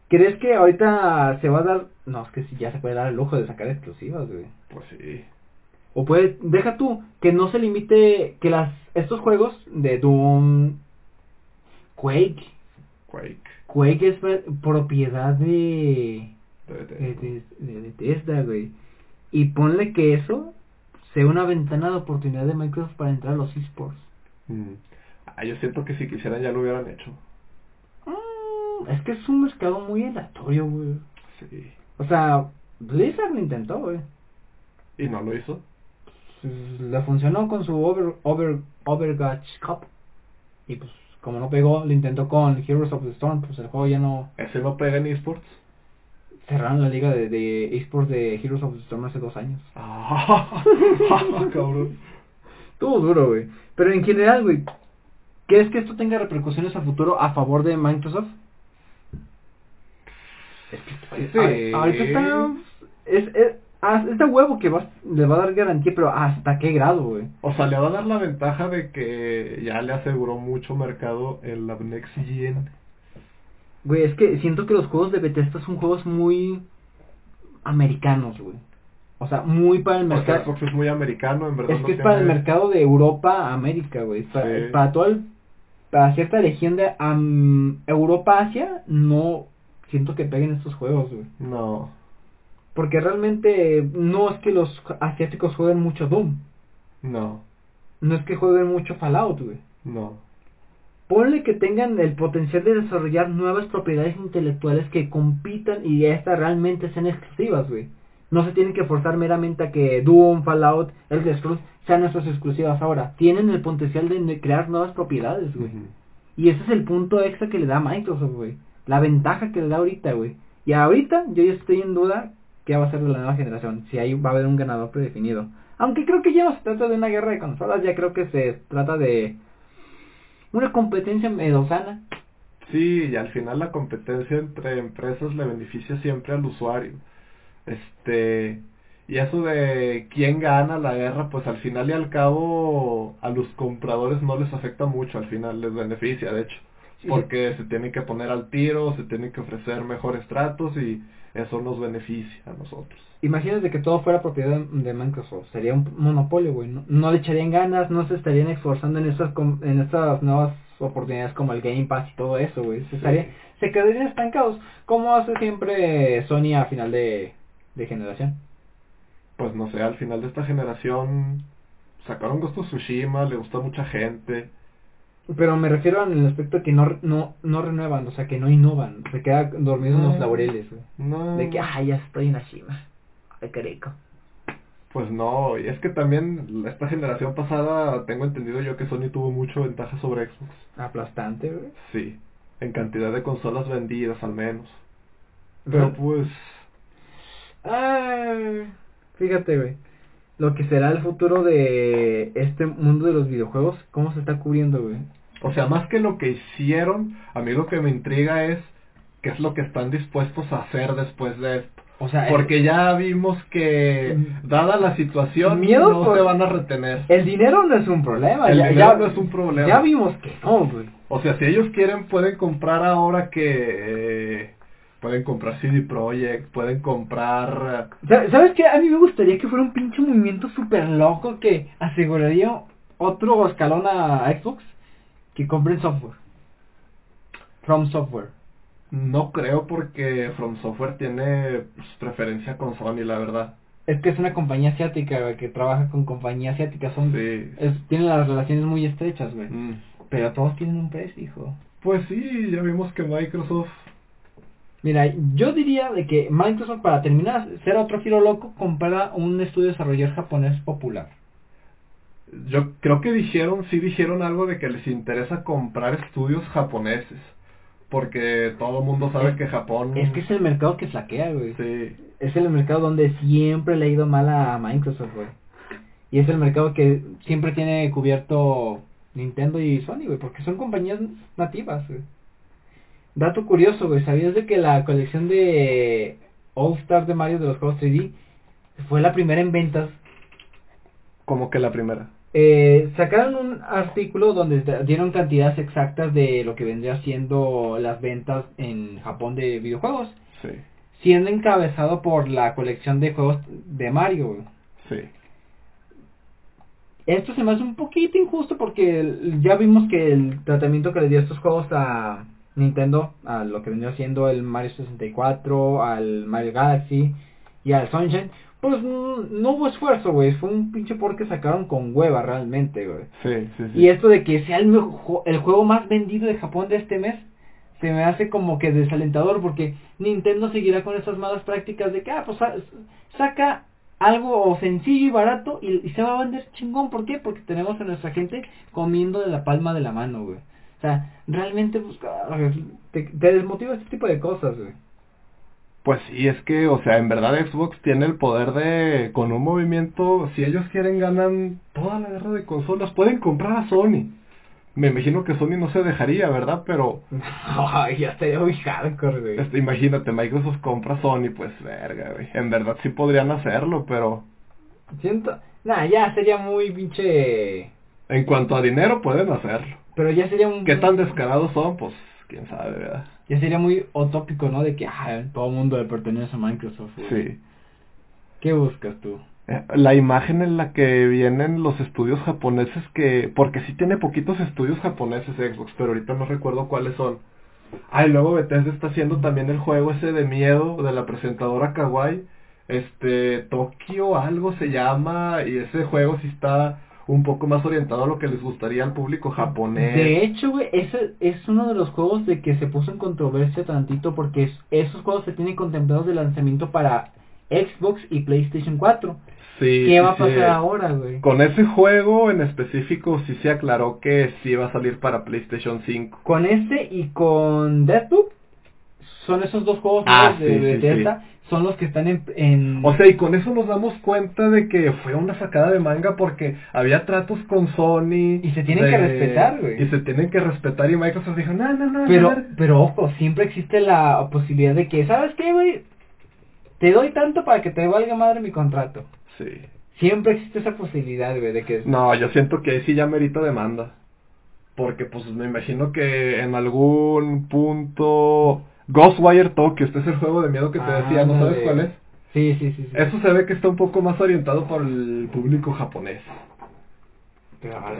¿Crees que ahorita se va a dar... No, es que sí, ya se puede dar el lujo de sacar exclusivas, güey. Pues sí. O puede, deja tú, que no se limite, que las estos juegos de Doom, Quake, Quake. Quake es pro- propiedad de, de de, Bethesda. de, de Bethesda, güey. Y ponle que eso sea una ventana de oportunidad de Microsoft para entrar a los esports. Mm. Ah, yo siento que si quisieran ya lo hubieran hecho. Mm, es que es un mercado muy aleatorio, güey. Sí. O sea, Blizzard lo intentó, güey. ¿Y no lo hizo? Pues, Le funcionó con su Over, Over, Overwatch Cup. Y pues, como no pegó, lo intentó con Heroes of the Storm. Pues el juego ya no. ¿Ese no pega en esports? Cerraron la liga de, de esports de Heroes of the Storm hace dos años. Ah, cabrón. Estuvo duro, güey. Pero en general, güey, ¿crees que esto tenga repercusiones a futuro a favor de Microsoft? Es que Sí. a- ahorita está. Es, es, ah, es de huevo que va, le va a dar garantía, pero ¿hasta qué grado, güey? O sea, le va a dar la ventaja de que ya le aseguró mucho mercado en la Next Gen. Güey, es que siento que los juegos de Bethesda son juegos muy americanos, güey. O sea, muy para el mercado. Xbox es muy americano, en verdad. Es no que es para el mercado de Europa América, güey. Para, Sí. para todo el, para cierta región de am, Europa Asia, no siento que peguen estos juegos, güey. No. Porque realmente no es que los asiáticos jueguen mucho Doom. No. No es que jueguen mucho Fallout, güey. No. Ponle que tengan el potencial de desarrollar nuevas propiedades intelectuales que compitan y estas realmente sean exclusivas, güey. No se tienen que forzar meramente a que Doom, Fallout, Elder Scrolls sean nuestras exclusivas ahora. Tienen el potencial de crear nuevas propiedades, güey. Y ese es el punto extra que le da a Microsoft, güey. La ventaja que le da ahorita, güey. Y ahorita yo ya estoy en duda qué va a ser de la nueva generación. Si ahí va a haber un ganador predefinido. Aunque creo que ya no se trata de una guerra de consolas, ya creo que se trata de una competencia medio sana. Sí, y al final la competencia entre empresas le beneficia siempre al usuario. Este, y eso de quién gana la guerra, pues al final y al cabo a los compradores no les afecta mucho, al final les beneficia, de hecho, Sí, porque se tienen que poner al tiro, se tienen que ofrecer mejores tratos y eso nos beneficia a nosotros. Imagínate que todo fuera propiedad de, Microsoft. Sería un monopolio, güey. No, no le echarían ganas, no se estarían esforzando en estas, en estas nuevas oportunidades como el Game Pass y todo eso, güey. Se, Sí. se quedarían estancados. Como hace siempre Sony a final de, de generación. Pues no sé, al final de esta generación sacaron Ghost of Tsushima, le gusta a mucha gente. Pero me refiero en el aspecto de que no, no, no renuevan, o sea, que no innovan. Se queda dormido en los No. laureles, güey. No. De que, ay, ya estoy en la cima. Ay, qué rico. Pues no, y es que también esta generación pasada, tengo entendido yo que Sony tuvo mucha ventaja sobre Xbox. Aplastante, güey. Sí, en cantidad de consolas vendidas al menos. Pero pues, Ay, fíjate, güey. Lo que será el futuro de este mundo de los videojuegos, cómo se está cubriendo, güey. o sea, más que lo que hicieron, a mí lo que me intriga es qué es lo que están dispuestos a hacer después de esto. O sea, Porque ya vimos que, dada la situación, Miedo no por- se van a retener. el dinero no es un problema. El ya, dinero ya- no es un problema. Ya vimos que no, güey. O sea, si ellos quieren, pueden comprar ahora que... eh, pueden comprar CD Projekt, pueden comprar... Sa- ¿Sabes qué? A mí me gustaría que fuera un pinche movimiento súper loco que aseguraría otro escalón a Xbox que compren software. From Software. No creo porque From Software tiene pues, preferencia con Sony, la verdad. Es que es una compañía asiática, güey, que trabaja con compañías asiáticas. Son, Sí. es- tienen las relaciones muy estrechas, güey. Mm. Pero todos tienen un precio, hijo. Pues sí, ya vimos que Microsoft... Mira, yo diría de que Microsoft, para terminar, ser otro giro loco, compra un estudio desarrollador japonés popular. Yo creo que dijeron, sí dijeron algo de que les interesa comprar estudios japoneses. Porque todo el mundo sabe Es- que Japón... Es que es el mercado que flaquea, güey. Sí. Es el mercado donde siempre le ha ido mal a Microsoft, güey. Y es el mercado que siempre tiene cubierto Nintendo y Sony, güey, porque son compañías nativas, güey. Dato curioso, güey, ¿sabías de que la colección de All Stars de Mario de los juegos 3D fue la primera en ventas? Como que la primera. Eh, sacaron un artículo donde dieron cantidades exactas de lo que vendría siendo las ventas en Japón de videojuegos, Sí. siendo encabezado por la colección de juegos de Mario, güey. Sí. Esto se me hace un poquito injusto porque ya vimos que el tratamiento que le dio estos juegos a Nintendo, a lo que vendría siendo el Mario 64, al Mario Galaxy y al Sunshine, pues no hubo esfuerzo, güey. Fue un pinche por que sacaron con hueva realmente, güey. Sí, sí, sí. Y esto de que sea el, el juego más vendido de Japón de este mes, se me hace como que desalentador porque Nintendo seguirá con esas malas prácticas de que, ah, pues sa- saca algo sencillo y barato y, y se va a vender chingón. ¿Por qué? Porque tenemos a nuestra gente comiendo de la palma de la mano, güey. O sea, realmente ah, te, te desmotiva este tipo de cosas, güey. Pues sí, es que, o sea, en verdad Xbox tiene el poder de, con un movimiento, si ellos quieren ganan toda la guerra de consolas, pueden comprar a Sony. Me imagino que Sony no se dejaría, ¿verdad? Pero, Ay, ya estaría muy hardcore, güey. este, imagínate, Microsoft compra Sony, pues verga, güey. En verdad sí podrían hacerlo, pero Siento... Nah, ya sería muy pinche... en cuanto a dinero pueden hacerlo. Pero ya sería un... ¿Qué tan descarados son? Pues, quién sabe, ¿verdad? Ya sería muy utópico, ¿no? De que ah, todo el mundo le pertenece a Microsoft. güey. Sí. ¿Qué buscas tú? Eh, La imagen en la que vienen los estudios japoneses que... Porque sí tiene poquitos estudios japoneses Xbox, pero ahorita no recuerdo cuáles son. Ah, y luego Bethesda está haciendo también el juego ese de miedo de la presentadora Kawaii. Este, Tokio algo se llama, y ese juego sí está un poco más orientado a lo que les gustaría al público japonés. De hecho, güey, ese es uno de los juegos de que se puso en controversia tantito porque es- esos juegos se tienen contemplados de lanzamiento para Xbox y PlayStation 4. Sí, ¿Qué va a sí. pasar ahora, güey? Con ese juego en específico sí se aclaró que sí va a salir para PlayStation 5. Con este y con Deathloop son esos dos juegos Ah, de sí, sí, Bethesda, son los que están en, en O sea, y con eso nos damos cuenta de que fue una sacada de manga porque había tratos con Sony. Y se tienen que respetar, güey. Y se tienen que respetar y Microsoft dijo, no, no, no. Pero, no". pero ojo, siempre existe la posibilidad de que, ¿sabes qué, güey? Te doy tanto para que te valga madre mi contrato. Sí. Siempre existe esa posibilidad, güey, de que... No, yo siento que ahí sí ya merita demanda. Porque pues me imagino que en algún punto... Ghostwire Tokyo, este es el juego de miedo que te decía, ¿no sabes cuál es? Sí, sí, sí. sí. Eso se ve que está un poco más orientado por el público japonés.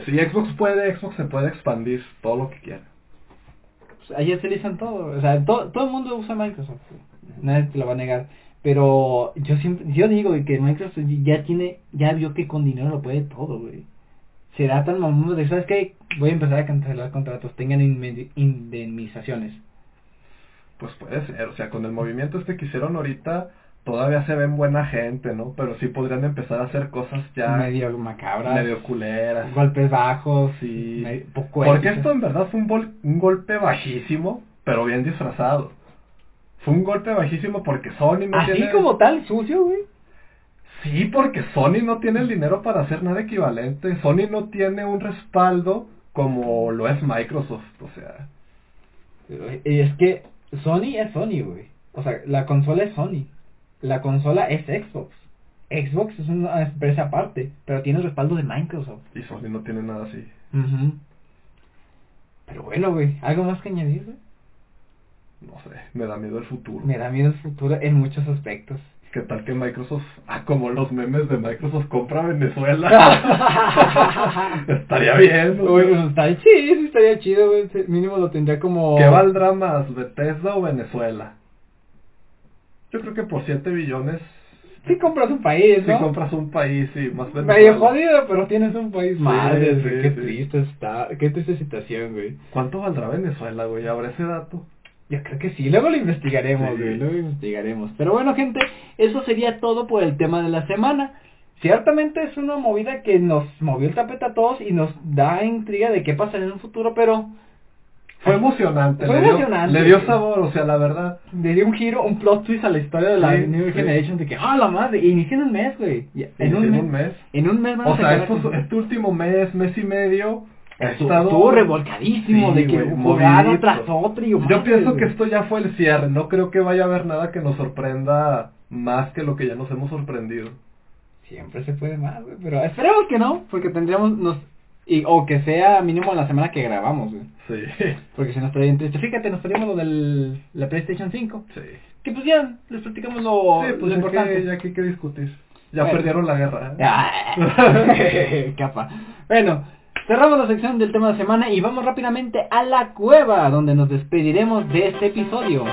Si Xbox puede, Xbox se puede expandir todo lo que quiera. pues, ahí utilizan todo. O sea, to- todo el mundo usa Microsoft. Nadie te lo va a negar. Pero yo siempre, yo digo que Microsoft ya tiene, ya vio que con dinero lo puede todo, güey. Será tan mamón de, ¿sabes qué? Voy a empezar a cancelar contratos, tengan indemnizaciones. Pues puede ser, o sea, con el movimiento este que hicieron ahorita, todavía se ven buena gente, ¿no? Pero sí podrían empezar a hacer cosas ya medio macabras, medio culeras. golpes bajos, poco Porque esto en verdad fue un, un golpe bajísimo, pero bien disfrazado. Fue un golpe bajísimo porque Sony no Así tiene... como tal, sucio, güey. Sí, porque Sony no tiene el dinero para hacer nada equivalente. Sony no tiene un respaldo como lo es Microsoft, o sea... Y es que Sony es Sony, güey. O sea, la consola es Sony. La consola es Xbox. Xbox es una empresa aparte, pero tiene el respaldo de Microsoft. Y Sony no tiene nada así. Ujú. Pero bueno, güey, ¿algo más que añadir, güey? No sé, me da miedo el futuro. Me da miedo el futuro en muchos aspectos. ¿Qué tal que Microsoft, ah, como los memes de Microsoft compra Venezuela? Estaría bien. Güey, pues, está chido, sí, estaría chido, güey. Mínimo lo tendría como... ¿Qué valdrá más, Bethesda o Venezuela? Yo creo que por 7 billones, Si compras un país, si ¿no? compras un país y más Medio jodido, pero tienes un país Sí, Madre, sí, qué sí. triste está, qué triste situación, güey. ¿Cuánto valdrá Venezuela, güey? ¿Habrá ese dato? Yo creo que sí, luego lo investigaremos, Sí. güey, luego investigaremos. Pero bueno, gente, eso sería todo por el tema de la semana. Ciertamente es una movida que nos movió el tapete a todos y nos da intriga de qué pasará en un futuro, pero Fue emocionante. Fue le dio- emocionante, Le dio sabor, o sea, la verdad. le dio un giro, un plot twist a la historia de la Sí, New sí. Generation de que, ah, la madre, inicia en un mes, güey. En, un, mes, un mes. En un mes a O sea, la estos- este último mes, mes y medio, estado- estuvo revolcadísimo Sí, de que jugada tras otra y Yo pienso que esto ya fue el cierre. No creo que vaya a haber nada que nos sorprenda más que lo que ya nos hemos sorprendido. Siempre se puede más, güey, pero esperemos que no, porque tendríamos nos y o que sea mínimo la semana que grabamos, güey. Sí, Porque si nos trae triste, fíjate, nos traemos lo del la PlayStation 5, sí. que pues ya les platicamos lo, sí, lo pues ya importante. que, ya que hay que discutir. Ya Bueno. perdieron la guerra. ¿eh? Ah, Capa. Bueno, cerramos la sección del tema de semana y vamos rápidamente a la cueva, donde nos despediremos de este episodio.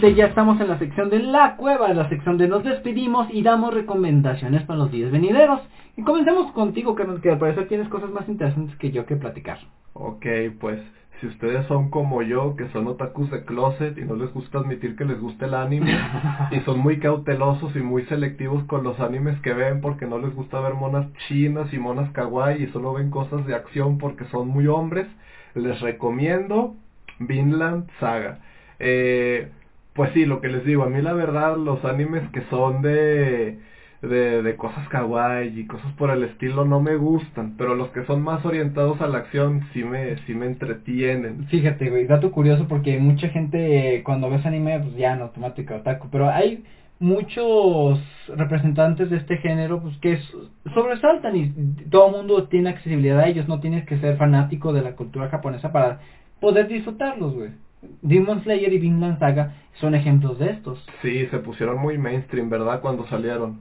Gente, ya estamos en la sección de la cueva, en la sección de nos despedimos y damos recomendaciones para los días venideros. Y comencemos contigo, que al parecer tienes cosas más interesantes que yo que platicar. Ok, pues si ustedes son como yo, que son otakus de closet y no les gusta admitir que les gusta el anime, y son muy cautelosos y muy selectivos con los animes que ven porque no les gusta ver monas chinas y monas kawaii y solo ven cosas de acción porque son muy hombres, les recomiendo Vinland Saga. Eh, pues sí, lo que les digo, a mí la verdad los animes que son de de, de cosas kawaii y cosas por el estilo no me gustan, pero los que son más orientados a la acción sí me, sí me entretienen. Fíjate, güey, dato curioso porque mucha gente eh, cuando ves anime, pues ya en automático otaku, pero hay muchos representantes de este género pues que sobresaltan y todo el mundo tiene accesibilidad a ellos, no tienes que ser fanático de la cultura japonesa para poder disfrutarlos, güey. Demon Slayer y Vinland Saga son ejemplos de estos. Sí, se pusieron muy mainstream, ¿verdad? Cuando salieron.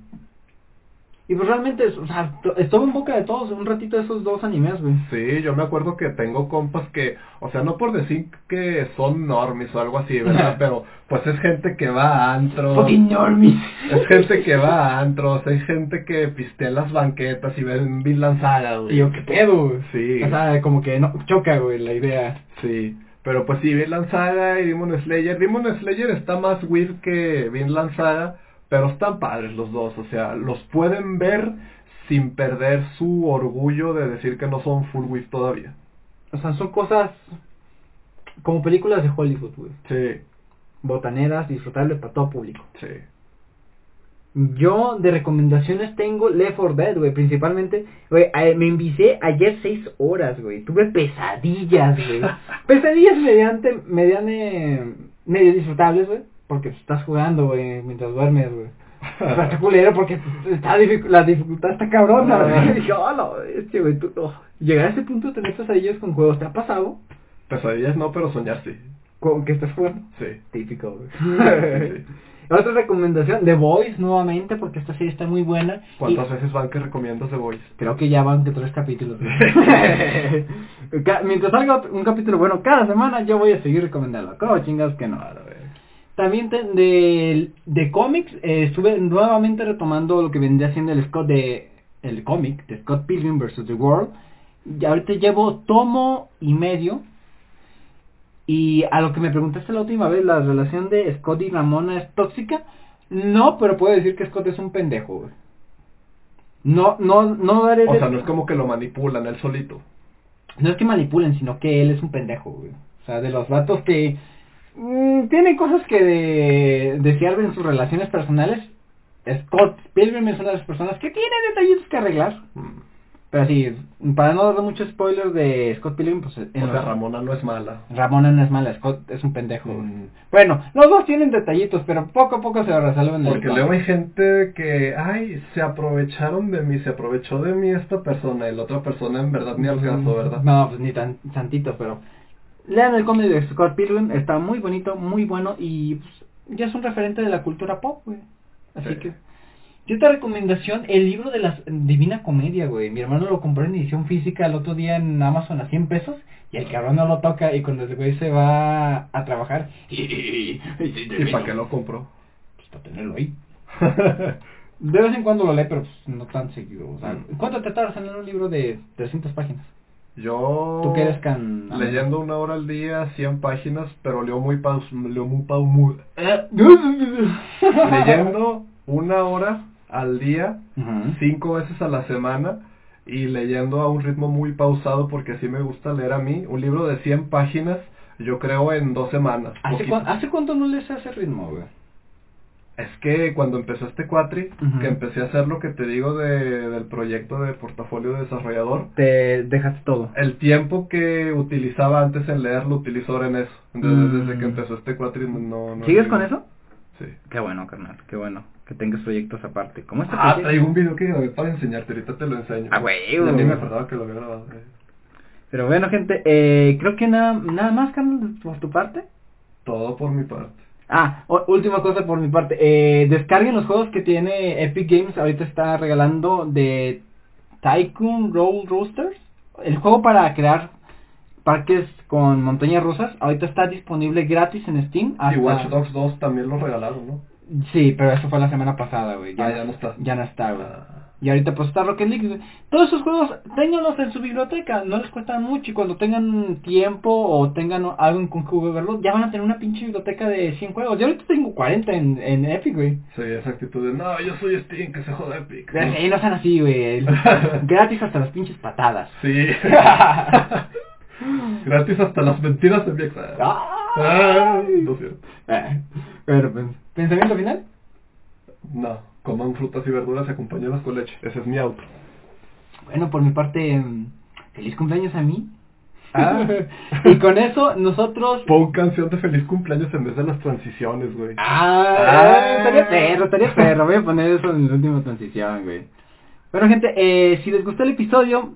Y pues realmente, o sea, estuvo en boca de todos un ratito esos dos animes, güey. Sí, yo me acuerdo que tengo compas que, o sea, no por decir que son normis o algo así, ¿verdad? Pero pues es gente que va a antros. Normis. Es gente que va a antros, hay gente que pistea las banquetas y ven Vinland Saga, güey. Y yo, ¿qué pedo, güey? Sí. O sea, como que no, choca, güey, la idea. Sí. Pero pues sí, Vinland Saga y Demon Slayer. Demon Slayer está más weird que Vinland Saga pero están padres los dos, o sea, los pueden ver sin perder su orgullo de decir que no son full width todavía. O sea, son cosas como películas de Hollywood, güey. Sí. Botaneras, disfrutables para todo público. Sí. Yo de recomendaciones tengo Left 4 Dead, güey, principalmente, güey, me envicié ayer seis horas, güey, tuve pesadillas, güey, pesadillas mediante, mediane, medio disfrutables, güey, porque estás jugando, güey, mientras duermes, güey. Está culero porque está la dificultad está cabrona, güey. Dije, oh, no, este, güey, tú, oh. Llegar a ese punto de tener pesadillas con juegos, ¿te ha pasado? Pesadillas no, pero soñar sí. ¿Con que estás jugando? Sí. Típico, güey. Otra recomendación, The Voice, nuevamente, porque esta serie está muy buena. ¿Cuántas veces van que recomiendas The Voice? Creo que ya van de tres capítulos. Mientras salga un capítulo bueno cada semana, yo voy a seguir recomendando. ¿Cómo chingados que no? También de, de cómics, eh, estuve nuevamente retomando lo que vendría haciendo el Scott de el cómic de Scott Pilgrim vs. The World. Y ahorita llevo tomo y medio. Y a lo que me preguntaste la última vez, ¿la relación de Scott y Ramona es tóxica? No, pero puedo decir que Scott es un pendejo, güey. No, no, no daré... O sea, no es como que lo manipulan él solito. No es que manipulen, sino que él es un pendejo, güey. O sea, de los vatos que Mm, tiene cosas que de, desear en sus relaciones personales. Scott Pilgrim es una de las personas que tiene detallitos que arreglar. Mm. Pero sí, para no dar muchos spoilers de Scott Pilgrim, pues... o sea, Ramona no es mala. Ramona no es mala, Scott es un pendejo. Mm. Bueno, los dos tienen detallitos, pero poco a poco se resuelven. Porque luego hay gente que, ay, se aprovecharon de mí, se aprovechó de mí esta persona, y la otra persona en verdad ni al caso, ¿verdad? No, pues ni tan santito, pero... Lean el cómic de Scott Pilgrim, está muy bonito, muy bueno y pues, ya es un referente de la cultura pop, güey. Así que... Y otra recomendación, el libro de la Divina Comedia, güey. Mi hermano lo compró en edición física el otro día en Amazon a 100 pesos y el cabrón no lo toca y cuando el güey se va a trabajar... ¿Y, para qué lo compró? Pues para tenerlo ahí. de vez en cuando lo lee, pero pues, no tan seguido. O sea, mm. ¿Cuánto te tardas en leer un libro de 300 páginas? Yo ¿Tú qué can... leyendo una hora al día, 100 páginas, pero leo muy paus, leo muy paus, leyendo una hora al día, cinco veces a la semana y leyendo a un ritmo muy pausado porque así me gusta leer a mí. Un libro de 100 páginas, yo creo en dos semanas. ¿Hace, ¿hace cuánto no lees a ese ritmo, güey? Es que cuando empezó este cuatri, que empecé a hacer lo que te digo de, del proyecto de portafolio de desarrollador. Te dejaste todo. El tiempo que utilizaba antes en leer lo utilizo ahora en eso. Entonces, desde que mm. empezó este cuatri no... no ¿Sigues con eso? Sí. Qué bueno, carnal, qué bueno. Que tengas proyectos aparte. ¿Cómo este Ah, traigo un video que grabé para enseñarte, ahorita te lo enseño. Ah, güey. A mí me acordaba que lo había grabado. Pero bueno, gente, eh, creo que nada, nada más, carnal, por tu parte. Todo por mi parte. Ah, última cosa por mi parte. Eh, descarguen los juegos que tiene Epic Games. Ahorita está regalando de Tycoon Roll Roosters. El juego para crear parques con montañas rusas. Ahorita está disponible gratis en Steam. Y Watch Dogs 2 también lo regalaron, ¿no? Sí, pero eso fue la semana pasada, güey. Ya, ah, ya no está. Ya no está, güey. Ah. Y ahorita pues está Rocket League. Todos esos juegos, ténganlos en su biblioteca, no les cuestan mucho y cuando tengan tiempo o tengan algo en con verlo, ya van a tener una pinche biblioteca de 100 juegos. Yo ahorita tengo 40 en, en Epic, güey. Sí, esa actitud de, no, yo soy Steam, que se joda Epic. ¿no? Sí, no sean así, güey. Gratis hasta las pinches patadas. Sí. Gratis hasta las mentiras de mi ex. Ah, no cierto. Pero, pues, ¿pensamiento final? No. coman frutas y verduras y acompáñenlas con leche. Ese es mi auto. Bueno, por mi parte, mm, feliz cumpleaños a mí. Ah. y con eso nosotros... Pon canción de feliz cumpleaños en vez de las transiciones, güey. Ah, Ah. estaría perro, estaría perro. Voy a poner eso en la última transición, güey. Bueno, gente, eh, si les gustó el episodio,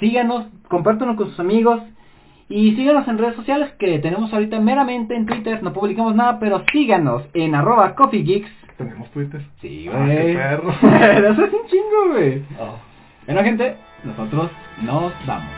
síganos, compártanlo con sus amigos y síganos en redes sociales que tenemos ahorita meramente en Twitter, no publicamos nada, pero síganos en arroba coffeegeeks. ¿Tenemos Twitter? Sí, ah, güey. qué perro. Eso es un chingo, güey. Oh. Bueno, gente, nosotros nos vamos.